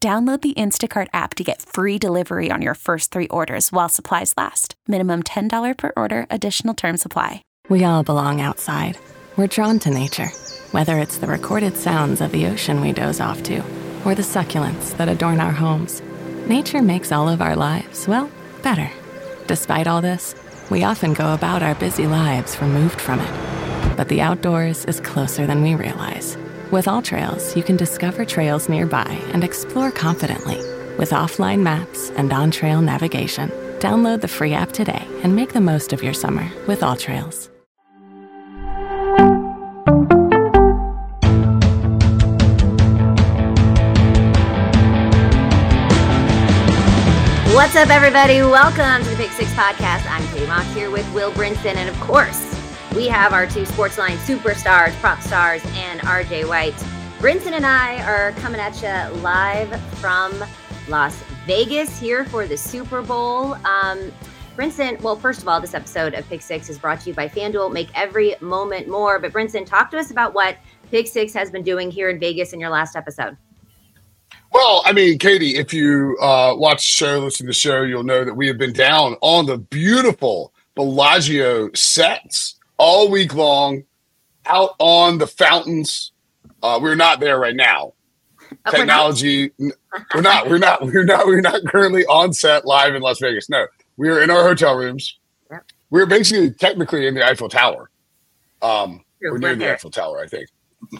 Download the Instacart app to get free delivery on your first three orders while supplies last. Minimum $10 per order, additional term supply. We all belong outside. We're drawn to nature, whether it's the recorded sounds of the ocean we doze off to or the succulents that adorn our homes. Nature makes all of our lives, well, better. Despite all this, we often go about our busy lives removed from it. But the outdoors is closer than we realize. With AllTrails, you can discover trails nearby and explore confidently. With offline maps and on trail navigation, download the free app today and make the most of your summer with AllTrails. What's up, everybody? Welcome to the Pick Six Podcast. I'm Katie Mox here with Will Brinson, and of course, we have our two Sportsline superstars, prop stars, and RJ White. Brinson and I are coming at you live from Las Vegas here for the Super Bowl. Um, Brinson, well, first of all, this episode of Pick Six is brought to you by FanDuel. Make every moment more. But Brinson, talk to us about what Pick Six has been doing here in Vegas in your last episode. Well, I mean, Katie, if you uh, watch the show, listen to the show, you'll know that we have been down on the beautiful Bellagio sets all week long, out on the fountains. Uh, we're not there right now. Uh, Technology, we're not. we're not. We're not. We're not currently on set live in Las Vegas. No, we are in our hotel rooms. Yep. We're basically technically in the Eiffel Tower. Um, True, we're we're near the. Eiffel Tower, I think.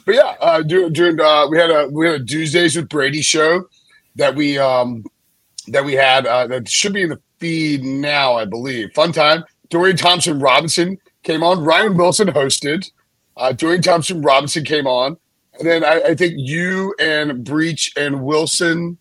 But yeah, uh, during, during uh, we had a we had a Tuesdays with Brady show that we um that we had uh, that should be in the feed now, I believe. Fun time. Dorian Thompson Robinson came on. Ryan Wilson hosted. Uh, Dorian Thompson Robinson came on, and then I, I think you and Breech and Wilson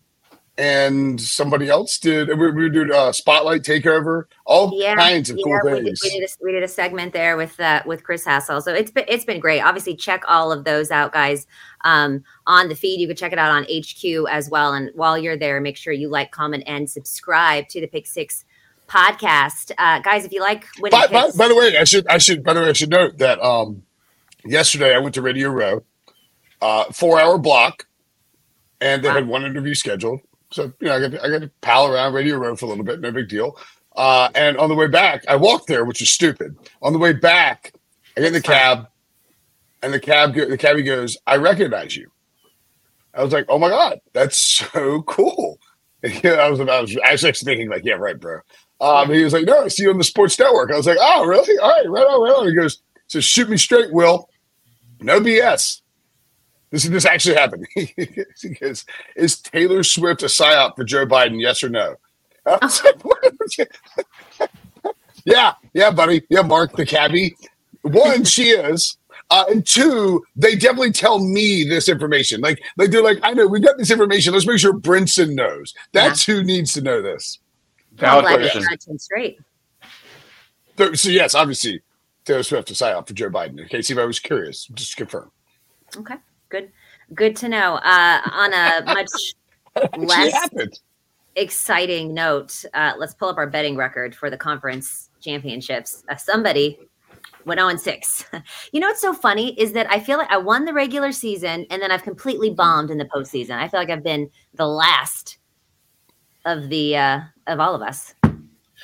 and somebody else did. We, we did a spotlight takeover. All kinds of cool we did, things. we, did a, we did a segment there with uh, with Chris Hassel. So it's been it's been great. Obviously, check all of those out, guys. Um, on the feed, you can check it out on HQ as well. And while you're there, make sure you like, comment, and subscribe to the Pick Six podcast, uh, guys. If you like winning By, by, by the way, I should I should by the way I should note that um yesterday I went to Radio Row, uh, four hour block, and they had one interview scheduled. So you know I got to, I got to pal around Radio Row for a little bit, no big deal. Uh, and on the way back, I walked there, which is stupid. On the way back, I get in the cab, and the cab go- the cabbie goes, "I recognize you." I was like, "Oh my god, that's so cool!" I was I was actually thinking like, "Yeah, right, bro." Um, he was like, "No, I see you on the Sports Network." I was like, "Oh, really? All right, right on, right on." He goes, "So shoot me straight, Will. No BS. This this actually happened." he goes, "Is Taylor Swift a psyop for Joe Biden? Yes or no?" I was like, "What?" yeah, yeah, buddy. Yeah, Mark the cabbie. One, she is. Uh, and two, they definitely tell me this information. Like, like they're like, I know we got this information. Let's make sure Brinson knows. That's who needs to know this. I'm Valid glad question. straight. So, so yes, obviously, Taylor Swift to psyop for Joe Biden. In case if I was curious, just to confirm. Okay, good, good to know. Uh, on a much less happened. exciting note, uh, let's pull up our betting record for the conference championships. Uh, somebody went 0 and 6. You know what's so funny is that I feel like I won the regular season and then I've completely bombed in the postseason. I feel like I've been the last of the uh, of all of us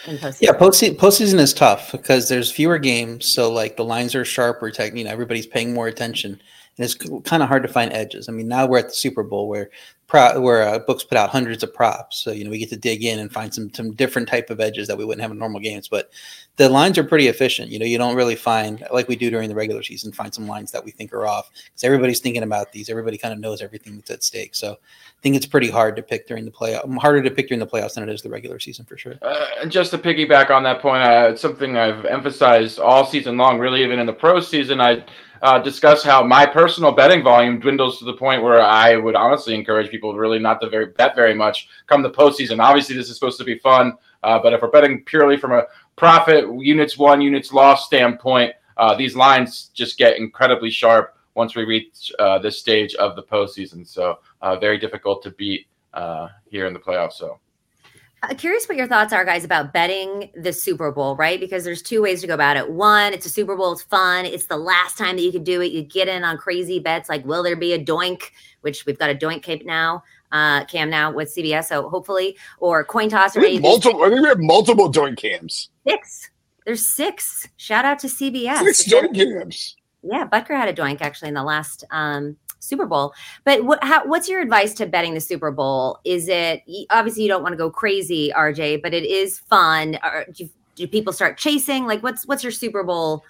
in postseason. Yeah, postseason, postseason is tough because there's fewer games, so like the lines are sharper. You know, everybody's paying more attention, and it's kind of hard to find edges. I mean, now we're at the Super Bowl where pro, where uh, books put out hundreds of props, so you know we get to dig in and find some some different type of edges that we wouldn't have in normal games. But the lines are pretty efficient. You know, you don't really find like we do during the regular season, find some lines that we think are off because everybody's thinking about these. Everybody kind of knows everything that's at stake. So I think it's pretty hard to pick during the playoff. Harder to pick during the playoffs than it is the regular season for sure. Uh, and just to piggyback on that point, uh, it's something I've emphasized all season long. Really, even in the pro season, I uh, discuss how my personal betting volume dwindles to the point where I would honestly encourage people really not to very bet very much come the postseason. Obviously, this is supposed to be fun, uh, but if we're betting purely from a profit units won, units lost standpoint, uh, these lines just get incredibly sharp once we reach uh, this stage of the postseason. So uh, very difficult to beat uh, here in the playoffs. So. Uh, curious what your thoughts are, guys, about betting the Super Bowl, right? Because there's two ways to go about it. One, it's a Super Bowl, it's fun. It's the last time that you could do it. You get in on crazy bets like, will there be a doink? Which we've got a doink cape now, uh, cam now with CBS. So hopefully, or coin toss. Or multiple. I think we have multiple doink cams. Six. There's six. Shout out to CBS. Six doink cams. Yeah, Butker had a doink actually in the last um, Super Bowl. But what, how, what's your advice to betting the Super Bowl? Is it obviously you don't want to go crazy, RJ, but it is fun. Or do, do people start chasing? Like, what's what's your Super Bowl?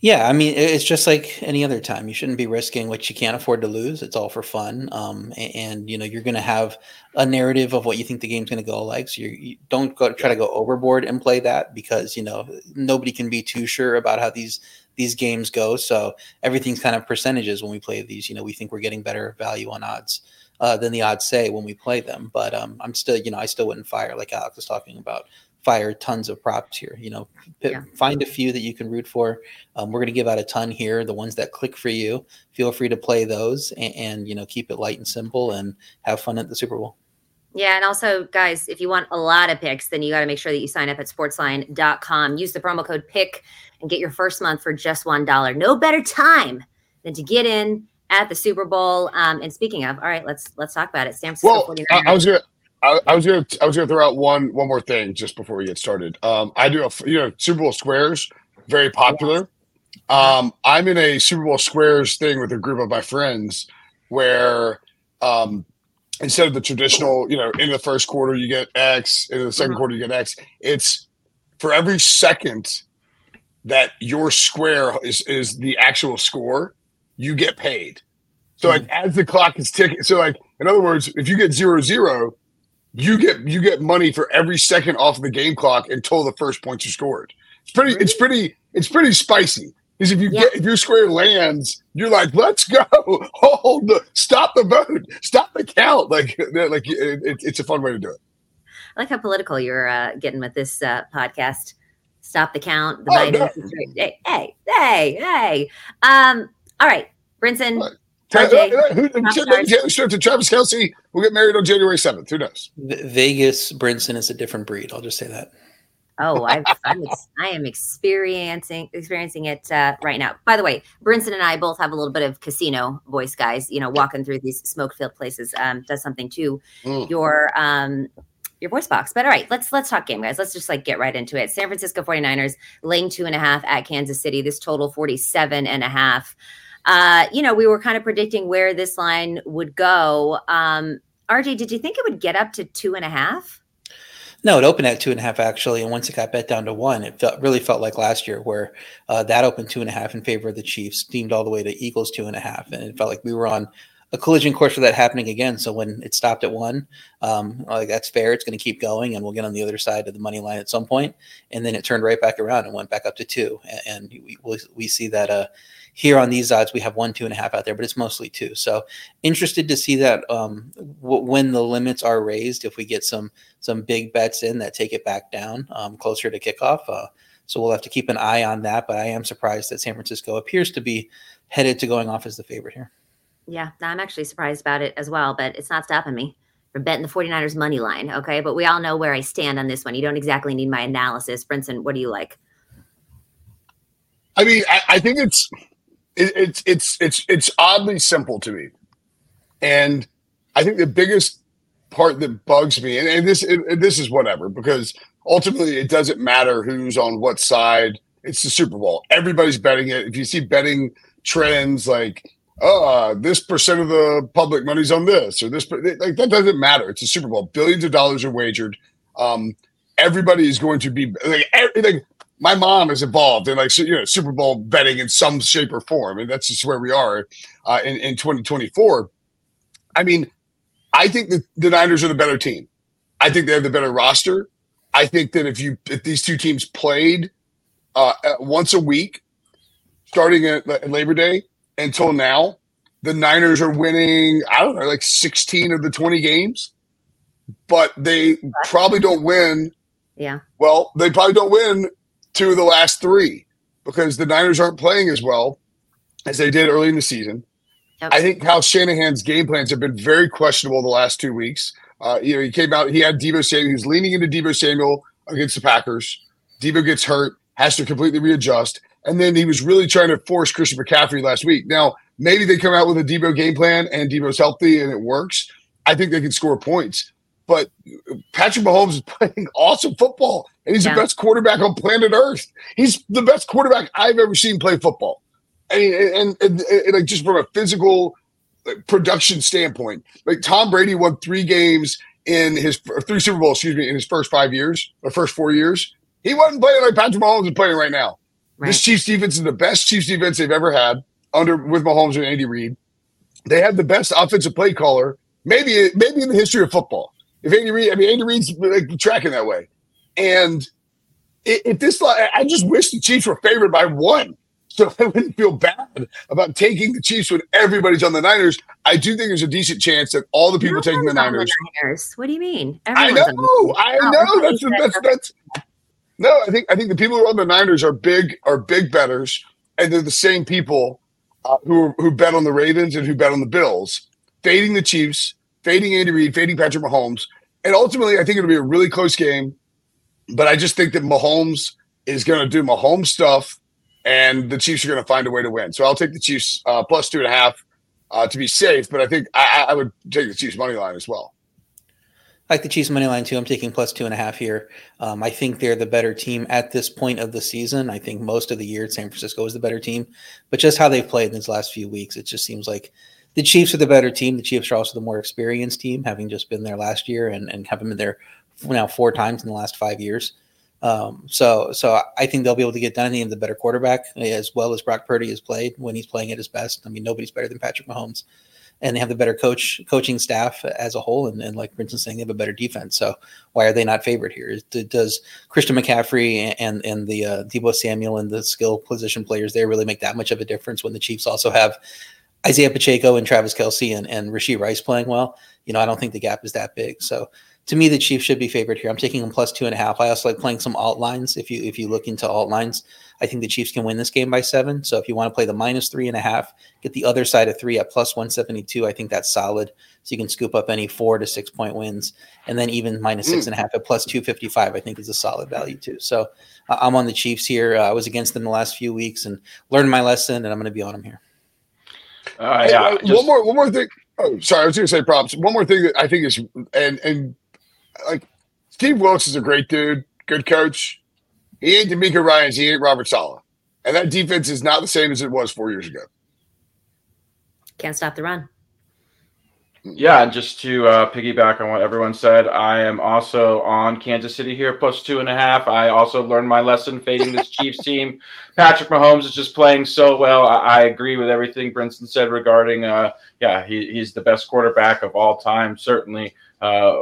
Yeah, I mean, it's just like any other time. You shouldn't be risking what you can't afford to lose. It's all for fun. Um, and, and, you know, you're going to have a narrative of what you think the game's going to go like. So you don't go try to go overboard and play that because you know nobody can be too sure about how these these games go. So everything's kind of percentages when we play these. You know, we think we're getting better value on odds uh, than the odds say when we play them. But um, I'm still, you know, I still wouldn't fire like Alex was talking about. Fire tons of props here. You know, p- yeah. find a few that you can root for. Um, we're going to give out a ton here. The ones that click for you, feel free to play those, and, and you know, keep it light and simple, and have fun at the Super Bowl. Yeah, and also, guys, if you want a lot of picks, then you got to make sure that you sign up at sportsline.com. Use the promo code PICK and get your first month for just $1. No better time than to get in at the Super Bowl. Um, and speaking of, all right, let's let's talk about it. San Francisco well, I, I, was gonna I, I, was gonna I was gonna throw out one one more thing just before we get started. Um, I do a you know Super Bowl squares very popular. Um, I'm in a Super Bowl squares thing with a group of my friends where um, instead of the traditional, you know, in the first quarter you get X, in the 2nd mm-hmm. quarter you get X. It's for every second that your square is is the actual score, you get paid. So like mm-hmm. as the clock is ticking, so like in other words, if you get zero zero, you get you get money for every second off the game clock until the first points are scored. It's pretty. It's pretty. It's pretty spicy. Because if you yeah. get if your square lands, you're like, let's go, hold the, stop the vote, stop the count. Like, like it, it's a fun way to do it. I like how political you're uh, getting with this uh, podcast. Stop the count. The oh, no. hey, hey, hey, hey. Um, all right, Brinson. Right. RJ, who, who, to Travis Kelce will get married on January 7th. Who knows? Vegas Brinson is a different breed. I'll just say that. Oh, I've, I'm ex- I am experiencing experiencing it uh, right now. By the way, Brinson and I both have a little bit of casino voice, guys. You know, walking through these smoke filled places um, does something to mm. your um, your voice box. But all right, let's let's talk game, guys. Let's just like get right into it. San Francisco 49ers laying two and a half at Kansas City. This total 47 and a half. Uh, you know, we were kind of predicting where this line would go. Um, RJ, did you think it would get up to two and a half? No, it opened at two and a half actually, and once it got bet down to one, it felt really felt like last year where uh, that opened two and a half in favor of the Chiefs, steamed all the way to Eagles two and a half, and it felt like we were on a collision course for that happening again. So when it stopped at one, um, like that's fair. It's going to keep going, and we'll get on the other side of the money line at some point. And then it turned right back around and went back up to two, and, we we see that uh, here on these odds, we have one, two and a half out there, but it's mostly two. So interested to see that um, w- when the limits are raised, if we get some some big bets in that take it back down um, closer to kickoff. Uh, so we'll have to keep an eye on that. But I am surprised that San Francisco appears to be headed to going off as the favorite here. Yeah, I'm actually surprised about it as well, but it's not stopping me from betting the 49ers money line. Okay. But we all know where I stand on this one. You don't exactly need my analysis. Brinson, what do you like? I mean, I, I think it's it, it's it's it's it's oddly simple to me, and I think the biggest part that bugs me, and, and this and this is whatever because ultimately it doesn't matter who's on what side. It's the Super Bowl. Everybody's betting it. If you see betting trends like oh, this percent of the public money's on this or this, like that doesn't matter. It's a Super Bowl. Billions of dollars are wagered. Um, everybody is going to be like, everything my mom is involved in like you know Super Bowl betting in some shape or form, and that's just where we are uh, in in 2024. I mean, I think that the Niners are the better team. I think they have the better roster. I think that if you if these two teams played uh, once a week, starting at Labor Day until now, the Niners are winning, I don't know, like 16 of the 20 games, but they probably don't win. Yeah. Well, they probably don't win two of the last three because the Niners aren't playing as well as they did early in the season. Yep. I think Kyle Shanahan's game plans have been very questionable the last two weeks. Uh, you know, he came out, he had Deebo Samuel, he was leaning into Deebo Samuel against the Packers. Deebo gets hurt, has to completely readjust. And then he was really trying to force Christian McCaffrey last week. Now, maybe they come out with a Deebo game plan and Deebo's healthy and it works. I think they can score points. But Patrick Mahomes is playing awesome football, and he's Yeah. the best quarterback on planet Earth. He's the best quarterback I've ever seen play football. I mean, and, and, and like just from a physical production standpoint, like Tom Brady won three games in his three Super Bowls, excuse me, in his first five years or first four years. He wasn't playing like Patrick Mahomes is playing right now. Right. This Chiefs defense is the best Chiefs defense they've ever had under with Mahomes and Andy Reid. They have the best offensive play caller, maybe maybe in the history of football. If Andy Reid, I mean Andy Reid's like tracking that way, and i- if this, I I just wish the Chiefs were favored by one, so I wouldn't feel bad about taking the Chiefs when everybody's on the Niners. I do think there's a decent chance that all the people taking the Everyone's on Niners Niners. What do you mean? I Everyone's on the know, I Oh, know. okay, That's that's that's. No, I think I think the people who are on the Niners are big are big betters, and they're the same people uh, who who bet on the Ravens and who bet on the Bills, fading the Chiefs, fading Andy Reid, fading Patrick Mahomes, and ultimately I think it'll be a really close game. But I just think that Mahomes is going to do Mahomes stuff, and the Chiefs are going to find a way to win. So I'll take the Chiefs uh, plus two and a half uh, to be safe. But I think I I would take the Chiefs money line as well. I like the Chiefs money line too. I'm taking plus two and a half here. Um, I think they're the better team at this point of the season. I think most of the year San Francisco is the better team, but just how they've played in these last few weeks, it just seems like the Chiefs are the better team. The Chiefs are also the more experienced team, having just been there last year and and having been there now four times in the last five years. Um, so so I think they'll be able to get done. They the better quarterback as well as Brock Purdy has played when he's playing at his best. I mean, nobody's better than Patrick Mahomes and they have the better coach coaching staff as a whole. And, and like Brinson saying, they have a better defense. So why are they not favored here? Does Christian McCaffrey and and the uh, Deebo Samuel and the skill position players there really make that much of a difference when the Chiefs also have Isaiah Pacheco and Travis Kelce and, and Rashee Rice playing well? You know, I don't think the gap is that big. So to me, the Chiefs should be favored here. I'm taking them plus two and a half. I also like playing some alt lines. If you if you look into alt lines, I think the Chiefs can win this game by seven. So if you want to play the minus three and a half, get the other side of three at plus 172. I think that's solid. So you can scoop up any four to six point wins. And then even minus six and a half at plus 255, I think is a solid value too. So uh, I'm on the Chiefs here. Uh, I was against them the last few weeks and learned my lesson, and I'm going to be on them here. Uh, Hey, yeah, uh, just- one more, one more thing. Oh, sorry, I was going to say props. One more thing that I think is, and and like Steve Wilks is a great dude, good coach. He ain't DeMeco Ryans, he ain't Robert Saleh, and that defense is not the same as it was four years ago. Can't stop the run. Yeah, and just to uh, piggyback on what everyone said, I am also on Kansas City here, plus two and a half. I also learned my lesson fading this Chiefs team. Patrick Mahomes is just playing so well. I, I agree with everything Brinson said regarding, uh, yeah, he, he's the best quarterback of all time, certainly uh,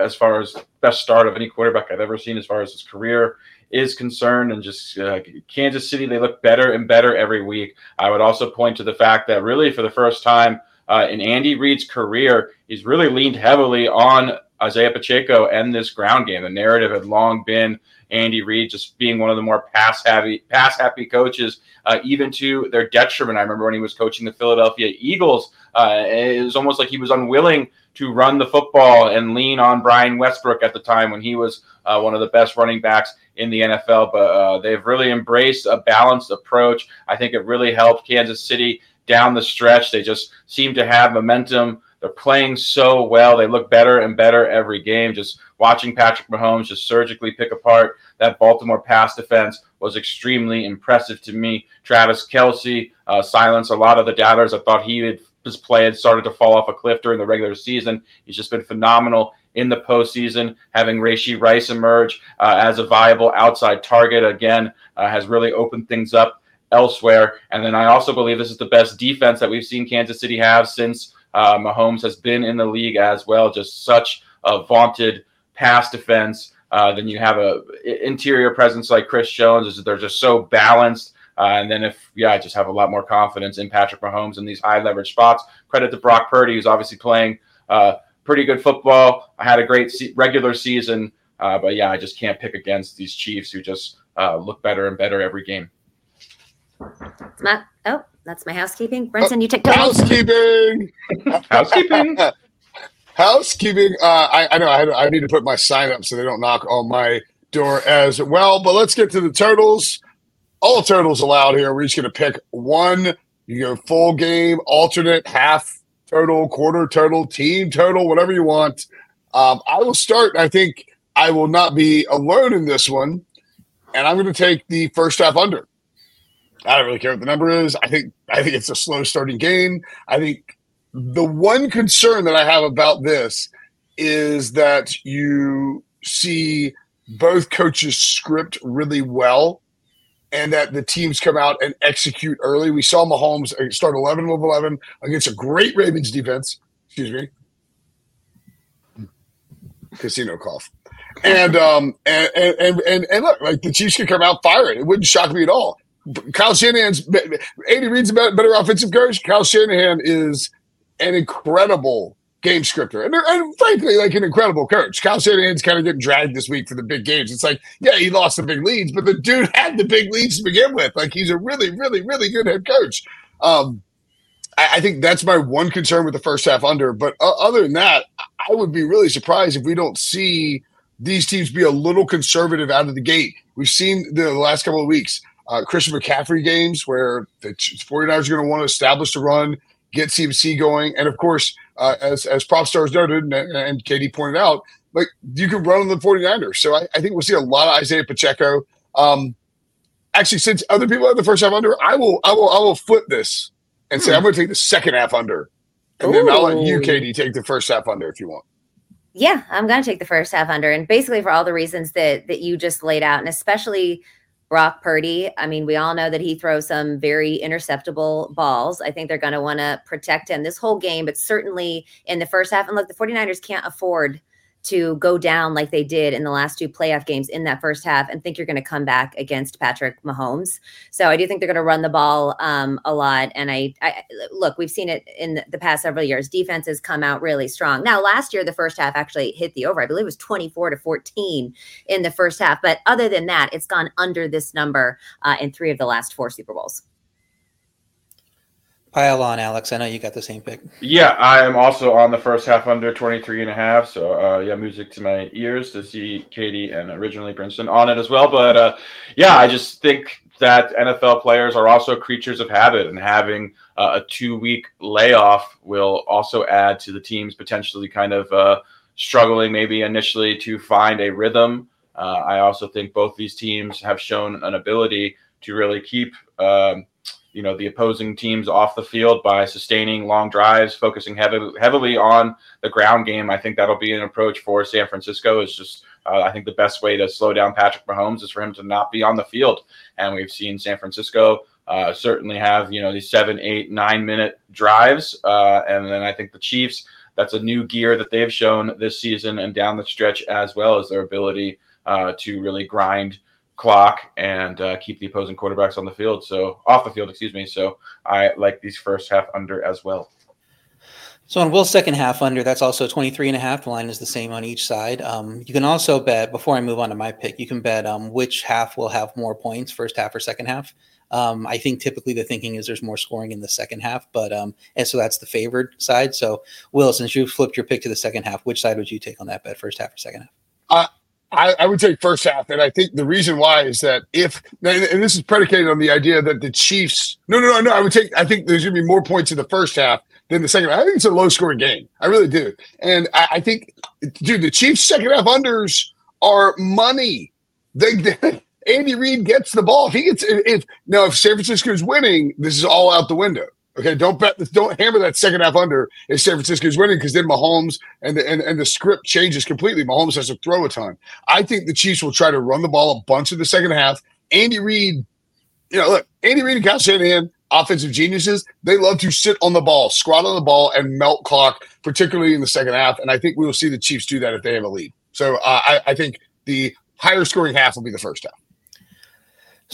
as far as best start of any quarterback I've ever seen as far as his career is concerned. And just uh, Kansas City, they look better and better every week. I would also point to the fact that really for the first time, uh, in Andy Reid's career, he's really leaned heavily on Isaiah Pacheco and this ground game. The narrative had long been Andy Reid just being one of the more pass happy, pass happy coaches, uh, even to their detriment. I remember when he was coaching the Philadelphia Eagles, uh, it was almost like he was unwilling to run the football and lean on Brian Westbrook at the time when he was uh, one of the best running backs in the NFL. But uh, they've really embraced a balanced approach. I think it really helped Kansas City down the stretch. They just seem to have momentum. They're playing so well. They look better and better every game. Just watching Patrick Mahomes just surgically pick apart that Baltimore pass defense was extremely impressive to me. Travis Kelce uh, silenced a lot of the doubters. I thought he had, his play had started to fall off a cliff during the regular season. He's just been phenomenal in the postseason. Having Rashee Rice emerge uh, as a viable outside target again uh, has really opened things up elsewhere. And then I also believe this is the best defense that we've seen Kansas City have since uh, Mahomes has been in the league as well. Just such a vaunted pass defense. Uh, then you have a interior presence like Chris Jones. They're just so balanced. Uh, and then if yeah, I just have a lot more confidence in Patrick Mahomes in these high leverage spots. Credit to Brock Purdy, who's obviously playing uh, pretty good football. I had a great se- regular season, uh, but yeah, I just can't pick against these Chiefs who just uh, look better and better every game. Matt, oh, that's my housekeeping. Brinson, you take the Housekeeping. Housekeeping. Housekeeping. Uh, I, I know I, had, I need to put my sign up so they don't knock on my door as well. But let's get to the turtles. All turtles allowed here. We're just going to pick one. You go full game, alternate, half turtle, quarter turtle, team turtle, whatever you want. Um, I will start. I think I will not be alone in this one, and I'm going to take the first half under. I don't really care what the number is. I think I think it's a slow starting game. I think the one concern that I have about this is that you see both coaches script really well and that the teams come out and execute early. We saw Mahomes start 11 of 11 against a great Ravens defense. Excuse me. Casino cough. And um and and and, and look, like the Chiefs could come out firing. It wouldn't shock me at all. Kyle Shanahan's Andy Reid's a better offensive coach. Kyle Shanahan is an incredible game scripter and, and frankly, like an incredible coach. Kyle Shanahan's kind of getting dragged this week for the big games. It's like, yeah, he lost the big leads, but the dude had the big leads to begin with. Like he's a really, really, really good head coach. Um, I, I think that's my one concern with the first half under. But uh, other than that, I would be really surprised if we don't see these teams be a little conservative out of the gate. We've seen the last couple of weeks uh, Christian McCaffrey games where the 49ers are going to want to establish the run, get CMC going. And of course, uh, as, as Prop Stars noted and, and Katie pointed out, like you can run on the 49ers. So I, I think we'll see a lot of Isaiah Pacheco. Um, actually, since other people have the first half under, I will, I will, I will flip this and say, hmm. I'm going to take the second half under. And Ooh. then I'll let you, Katie, take the first half under if you want. Yeah, I'm going to take the first half under, and basically for all the reasons that that you just laid out, and especially Brock Purdy. I mean, we all know that he throws some very interceptable balls. I think they're going to want to protect him this whole game, but certainly in the first half. And look, the 49ers can't afford to go down like they did in the last two playoff games in that first half and think you're going to come back against Patrick Mahomes. So I do think they're going to run the ball um, a lot. And I, I, look, we've seen it in the past several years. Defenses come out really strong. Now, last year, the first half actually hit the over. I believe it was 24 to 14 in the first half. But other than that, it's gone under this number uh, in three of the last four Super Bowls pile on, Alex. I know you got the same pick. Yeah, I am also on the first half under 23 and a half. So, uh, yeah, music to my ears to see Katie and originally Brinson on it as well. But uh, yeah, I just think that NFL players are also creatures of habit, and having uh, a two week layoff will also add to the teams potentially kind of uh, struggling, maybe initially, to find a rhythm. Uh, I also think both these teams have shown an ability to really keep. Um, you know the opposing teams off the field by sustaining long drives, focusing heavily heavily on the ground game. I think that'll be an approach for San Francisco. Is just uh, I think the best way to slow down Patrick Mahomes is for him to not be on the field, and we've seen San Francisco uh, certainly have you know these seven, eight, nine minute drives, uh, and then I think the Chiefs. That's a new gear that they've shown this season and down the stretch as well as their ability uh, to really grind clock and uh, keep the opposing quarterbacks on the field. So off the field, excuse me. So I like these first half under as well. So on Will's second half under, that's also 23 and a half. The line is the same on each side. Um, you can also bet, before I move on to my pick, you can bet um, which half will have more points, first half or second half. Um, I think typically the thinking is there's more scoring in the second half, but um, and so that's the favored side. So Will, since you flipped your pick to the second half, which side would you take on that bet, first half or second half? Uh, I, I, would take first half, and I think the reason why is that if and this is predicated on the idea that the Chiefs. No, no, no, no. I would take. I think there's going to be more points in the first half than the second. I think it's a low scoring game. I really do, and I, I think, dude, the Chiefs second half unders are money. They, they Andy Reid gets the ball. If he gets if, if now if San Francisco is winning, this is all out the window. Okay, don't bet. Don't hammer that second half under if San Francisco is winning because then Mahomes and the and, and the script changes completely. Mahomes has to throw a ton. I think the Chiefs will try to run the ball a bunch in the second half. Andy Reid, you know, look, Andy Reid and Kyle Shanahan, offensive geniuses. They love to sit on the ball, squat on the ball, and melt clock, particularly in the second half. And I think we will see the Chiefs do that if they have a lead. So uh, I, I think the higher scoring half will be the first half.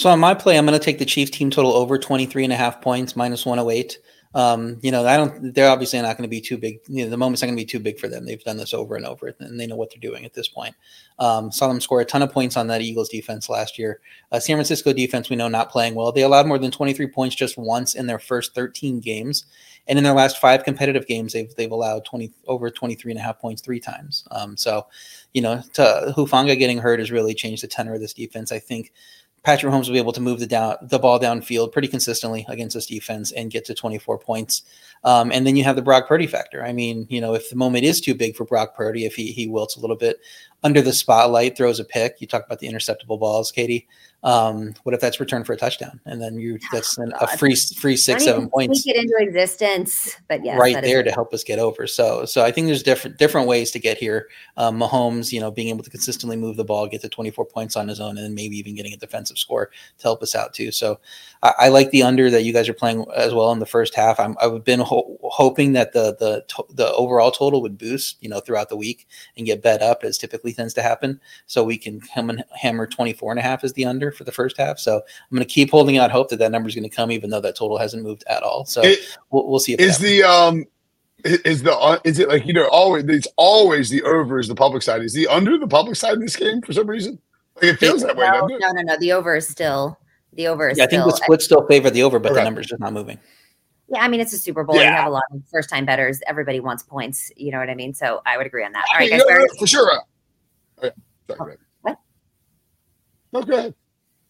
So on my play, I'm going to take the Chiefs team total over 23 and a half points, minus 108. Um, you know, I don't. They're obviously not going to be too big. You know, the moment's not going to be too big for them. They've done this over and over, and they know what they're doing at this point. Um, saw them score a ton of points on that Eagles defense last year. Uh, San Francisco defense, we know, not playing well. They allowed more than 23 points just once in their first 13 games, and in their last five competitive games, they've they've allowed 20 over 23 and a half points three times. Um, so, you know, to, Hufanga getting hurt has really changed the tenor of this defense. I think Patrick Mahomes will be able to move the down the ball downfield pretty consistently against this defense and get to 24 points. Um, and then you have the Brock Purdy factor. I mean, you know, if the moment is too big for Brock Purdy, if he he wilts a little bit under the spotlight, throws a pick. You talk about the interceptable balls, Katie. Um, what if that's returned for a touchdown, and then you that's a free free six seven points it into existence, but yeah, right there to help us get over. So so I think there's different different ways to get here. Um, Mahomes, you know, being able to consistently move the ball, get to 24 points on his own, and then maybe even getting a defensive score to help us out too. So I, I like the under that you guys are playing as well in the first half. I'm, I've been ho- hoping that the the the overall total would boost, you know, throughout the week and get bet up as typically tends to happen. So we can come and hammer 24 and a half as the under for the first half. So I'm going to keep holding out hope that that number is going to come, even though that total hasn't moved at all. So it, we'll, we'll, see. is the um is the uh, is it like you know always it's always the over is the public side. Is the under the public side in this game for some reason? Like it feels that way no, no no no the over is still the over is yeah, I think the split still favor the over but okay. the numbers just not moving. Yeah I mean it's a Super Bowl. Yeah. you have a lot of first time betters everybody wants points. You know what I mean? So I would agree on that. All right guys, no, no, for sure. Oh, Sorry, what? No go ahead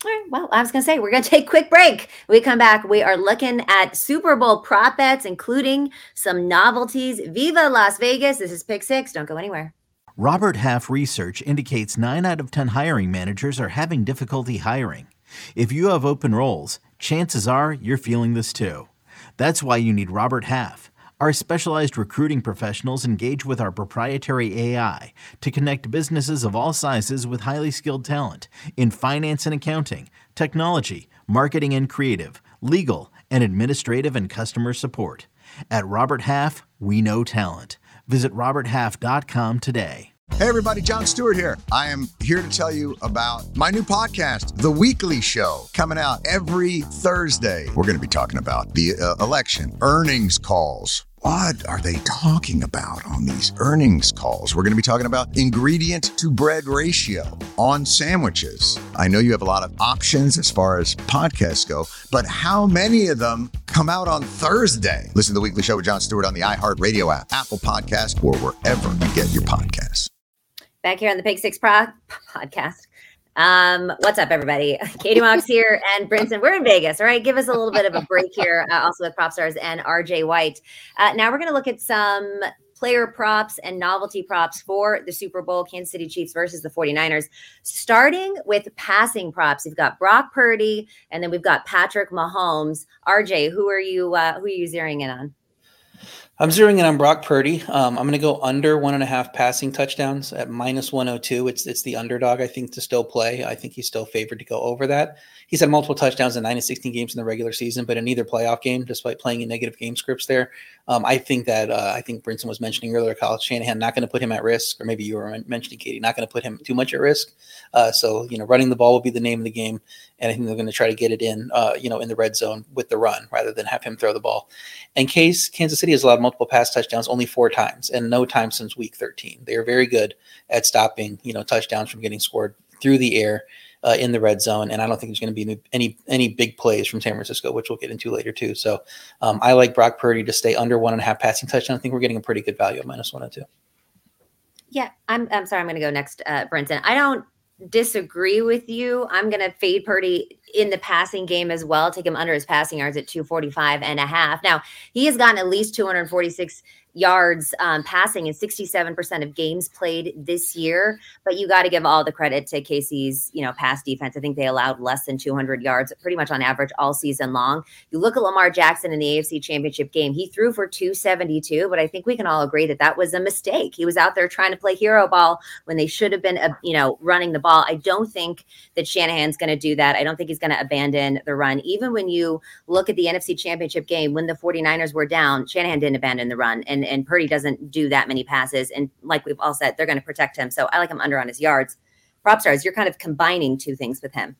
all right. Well, I was going to say we're going to take a quick break. We come back. We are looking at Super Bowl prop bets, including some novelties. Viva Las Vegas! This is Pick Six. Don't go anywhere. Robert Half research indicates nine out of ten hiring managers are having difficulty hiring. If you have open roles, chances are you're feeling this too. That's why you need Robert Half. Our specialized recruiting professionals engage with our proprietary AI to connect businesses of all sizes with highly skilled talent in finance and accounting, technology, marketing and creative, legal, and administrative and customer support. At Robert Half, we know talent. Visit RobertHalf.com today. Hey, everybody, Jon Stewart here. I am here to tell you about my new podcast, The Weekly Show, coming out every Thursday. We're going to be talking about the uh, election, earnings calls what are they talking about on these earnings calls? We're going to be talking about ingredient to bread ratio on sandwiches. I know you have a lot of options as far as podcasts go, but how many of them come out on Thursday? Listen to the weekly show with Jon Stewart on the iHeartRadio app, Apple Podcast, or wherever you get your podcasts. Back here on the Pick Six Pro podcast. Um, what's up, everybody? Katie Mox here and Brinson. We're in Vegas, all right? Give us a little bit of a break here, uh, also with Prop Stars and RJ White. Uh, now we're going to look at some player props and novelty props for the Super Bowl, Kansas City Chiefs versus the 49ers. Starting with passing props, we've got Brock Purdy and then we've got Patrick Mahomes. RJ, who are you uh, who are you zeroing in on? I'm zeroing in on Brock Purdy. Um, I'm going to go under one and a half passing touchdowns at minus 102. It's it's the underdog, I think, to still play. I think he's still favored to go over that. He's had multiple touchdowns in nine and 16 games in the regular season, but in either playoff game, despite playing in negative game scripts there, um, I think that uh, I think Brinson was mentioning earlier, Kyle Shanahan not going to put him at risk, or maybe you were mentioning Katie, not going to put him too much at risk. Uh, so you know, running the ball will be the name of the game, and I think they're going to try to get it in, uh, you know, in the red zone with the run rather than have him throw the ball. In case Kansas City has allowed multiple pass touchdowns only four times, and no time since Week 13. They are very good at stopping you know touchdowns from getting scored through the air uh, in the red zone, and I don't think there's going to be any any big plays from San Francisco, which we'll get into later too. So um, I like Brock Purdy to stay under one and a half passing touchdown. I think we're getting a pretty good value at minus one and two. Yeah, I'm. I'm sorry. I'm going to go next, uh, Brinson. I don't disagree with you. I'm going to fade Purdy in the passing game as well. Take him under his passing yards at 245 and a half. Now, he has gotten at least 246 yards um, passing in 67% of games played this year. But you got to give all the credit to KC's, you know, pass defense. I think they allowed less than 200 yards pretty much on average all season long. You look at Lamar Jackson in the AFC Championship game, he threw for 272, but I think we can all agree that that was a mistake. He was out there trying to play hero ball when they should have been, uh, you know, running the ball. I don't think that Shanahan's going to do that. I don't think he's going to abandon the run. Even when you look at the NFC Championship game, when the 49ers were down, Shanahan didn't abandon the run. And and and Purdy doesn't do that many passes. And like we've all said, they're going to protect him. So I like him under on his yards. Prop stars, you're kind of combining two things with him.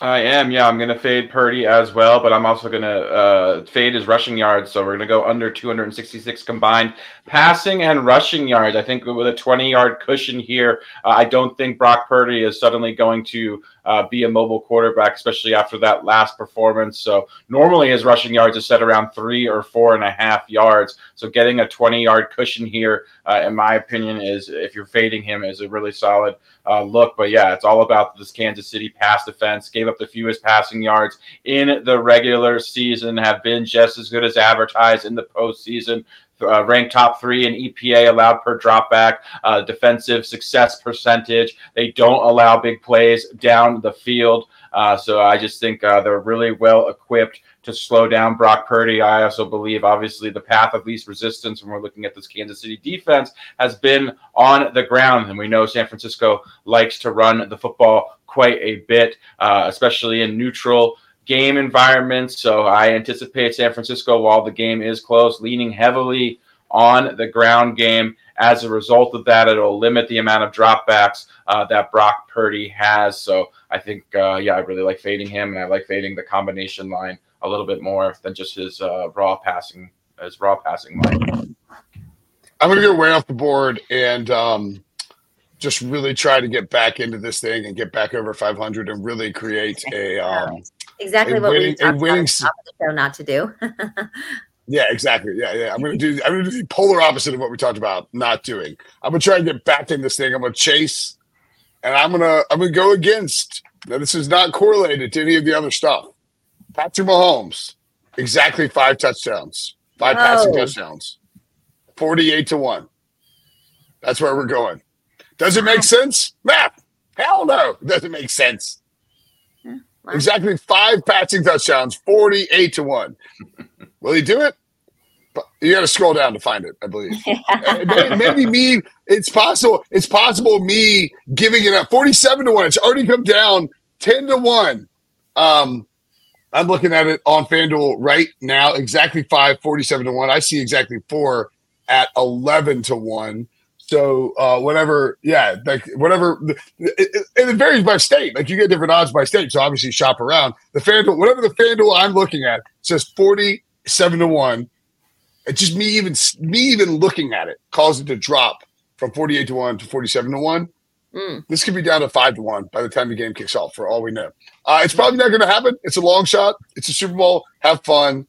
I am, yeah. I'm going to fade Purdy as well, but I'm also going to uh, fade his rushing yards. So we're going to go under 266 combined passing and rushing yards. I think with a 20 yard cushion here, uh, I don't think Brock Purdy is suddenly going to uh, be a mobile quarterback, especially after that last performance. So normally his rushing yards is set around three or four and a half yards. So getting a 20 yard cushion here, uh, in my opinion, is if you're fading him, is a really solid uh, look. But yeah, it's all about this Kansas City pass defense. Gave up the fewest passing yards in the regular season, have been just as good as advertised in the postseason. Uh, ranked top three in EPA allowed per dropback, uh, defensive success percentage. They don't allow big plays down the field. Uh, so I just think uh, they're really well equipped to slow down Brock Purdy. I also believe, obviously, the path of least resistance when we're looking at this Kansas City defense has been on the ground. And we know San Francisco likes to run the football quite a bit, uh, especially in neutral game environments. So I anticipate San Francisco, while the game is close, leaning heavily on the ground game. As a result of that, it'll limit the amount of dropbacks uh, that Brock Purdy has. So I think, uh, yeah, I really like fading him, and I like fading the combination line a little bit more than just his uh, raw passing, his raw passing line. I'm going to go way off the board and um, just really try to get back into this thing and get back over 500 and really create a um, exactly a what winning- we talked winning about at the top of the show not to do. Yeah, exactly. Yeah, yeah. I'm gonna do. I'm gonna do the polar opposite of what we talked about not doing. I'm gonna try and get back in this thing. I'm gonna chase, and I'm gonna I'm gonna go against. Now, this is not correlated to any of the other stuff. Patrick Mahomes, exactly five touchdowns, five passing touchdowns, forty-eight to one. That's where we're going. Does it make sense? Math? Hell no, it doesn't make sense. Exactly five passing touchdowns, forty-eight to one. Will he do it? You got to scroll down to find it, I believe. Uh, may- Maybe me. It's possible. It's possible me giving it up. Forty-seven to one. It's already come down ten to one. Um, I'm looking at it on FanDuel right now. Exactly five. Forty-seven to one. I see exactly four at eleven to one. So uh, whatever, yeah, like whatever, it, it, it varies by state. Like you get different odds by state, so obviously shop around. The FanDuel, whatever the FanDuel I'm looking at says forty-seven to one. It's just me even me even looking at it causes it to drop from forty-eight to one to forty-seven to one. Mm. This could be down to five to one by the time the game kicks off, for all we know. Uh, it's probably not going to happen. It's a long shot. It's a Super Bowl. Have fun.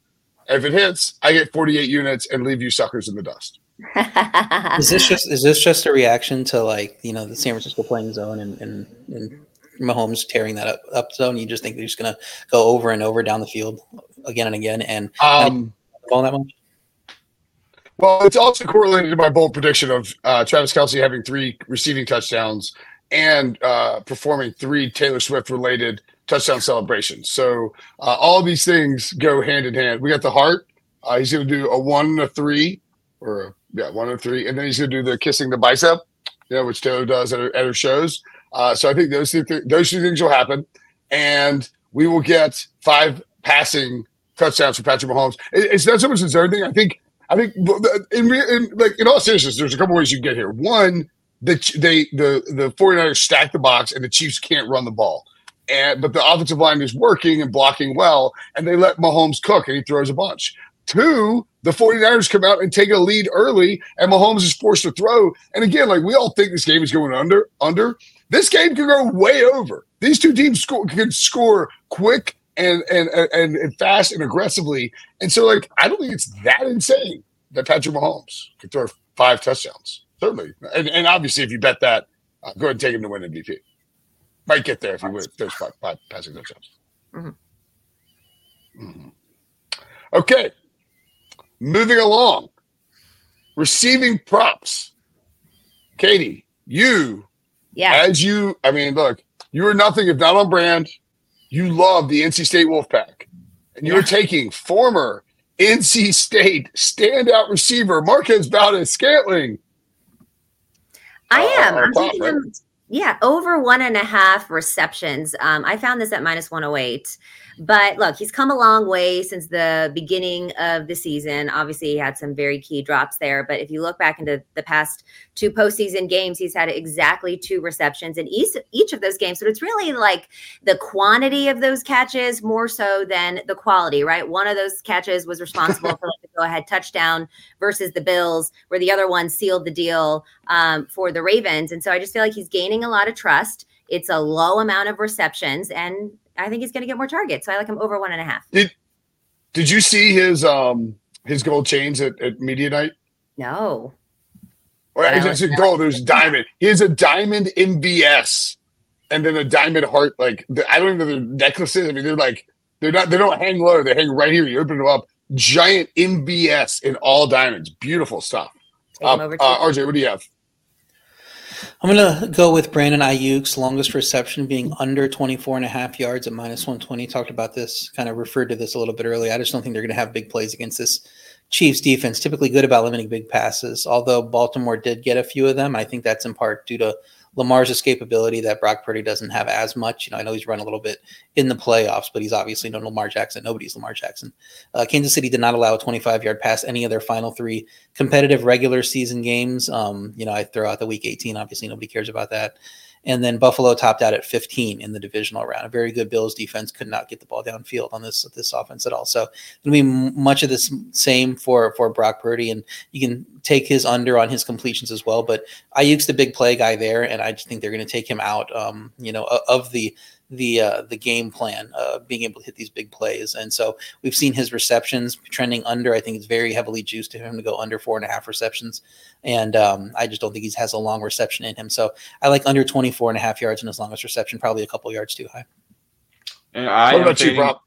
If it hits, I get 48 units and leave you suckers in the dust. Is this just is this just a reaction to like you know the San Francisco playing zone and and, and Mahomes tearing that up, up zone? You just think they're just gonna go over and over down the field again and again and Um, ball that much? well, it's also correlated to my bold prediction of uh, Travis Kelce having three receiving touchdowns and uh, performing three Taylor Swift related touchdown celebrations. So uh, all these things go hand in hand. We got the heart. Uh, he's going to do a one and a three, or a, yeah, one and three, and then he's going to do the kissing the bicep, you know, which Taylor does at her, at her shows. Uh, so I think those two th- those two things will happen, and we will get five passing touchdowns for Patrick Mahomes. It- it's not so much the zone thing. I think I think in, in like in all seriousness, there's a couple ways you can get here. One, the they the the 49ers stack the box and the Chiefs can't run the ball. And but the offensive line is working and blocking well, and they let Mahomes cook and he throws a bunch. Two, the 49ers come out and take a lead early, and Mahomes is forced to throw. And again, like we all think this game is going under, under. This game could go way over. These two teams score, can score quick and, and and and fast and aggressively. And so, like, I don't think it's that insane that Patrick Mahomes could throw five touchdowns. Certainly, and, and obviously, if you bet that, uh, go ahead and take him to win MVP. Might get there if he wins those five, five passing touchdowns. Mhm. Mhm. Okay, moving along. Receiving props. Katie, you yeah. as you, I mean, look, you are nothing if not on brand. You love the NC State Wolfpack, and you're Yeah. taking former NC State standout receiver Marquez Valdes Scantling. I Uh, am. uh, I'm taking him. Yeah, over one and a half receptions. Um, I found this at minus 108. But look, he's come a long way since the beginning of the season. Obviously, he had some very key drops there. But if you look back into the past two postseason games, he's had exactly two receptions in each, each of those games. So it's really like the quantity of those catches more so than the quality, right? One of those catches was responsible for like go ahead touchdown versus the Bills, where the other one sealed the deal um, for the Ravens. And so I just feel like he's gaining a lot of trust. It's a low amount of receptions, and I think he's going to get more targets. So I like him over one and a half. Did Did you see his um his gold chains at, at media night? No. Or it's a gold. There's diamond. He has a diamond MVS, and then a diamond heart. Like I don't even know the necklaces. I mean, they're like they're not. They don't hang low. They hang right here. You open them up. Giant MVS in all diamonds. Beautiful stuff. Uh, uh, RJ, what do you have? I'm going to go with Brandon Aiyuk's longest reception being under 24 and a half yards at minus 120. Talked about this, kind of referred to this a little bit earlier. I just don't think they're going to have big plays against this Chiefs defense, typically good about limiting big passes. Although Baltimore did get a few of them, I think that's in part due to Lamar's escapability that Brock Purdy doesn't have as much. You know, I know he's run a little bit in the playoffs, but he's obviously no Lamar Jackson. Nobody's Lamar Jackson. Uh, Kansas City did not allow a 25 yard pass any of their final three competitive regular season games. Um, you know, I throw out the week 18. Obviously, nobody cares about that. And then Buffalo topped out at 15 in the divisional round. A very good Bills defense could not get the ball downfield on this this offense at all. So it'll be much of the same for for Brock Purdy, and you can take his under on his completions as well. But Aiyuk's the big play guy there, and I just think they're going to take him out. Um, you know, of the the uh, the game plan, uh, being able to hit these big plays. And so we've seen his receptions trending under. I think it's very heavily juiced to him to go under four and a half receptions. And um, I just don't think he has a long reception in him. So I like under 24 and a half yards in his longest reception, probably a couple yards too high. And I what about fading, you, Rob?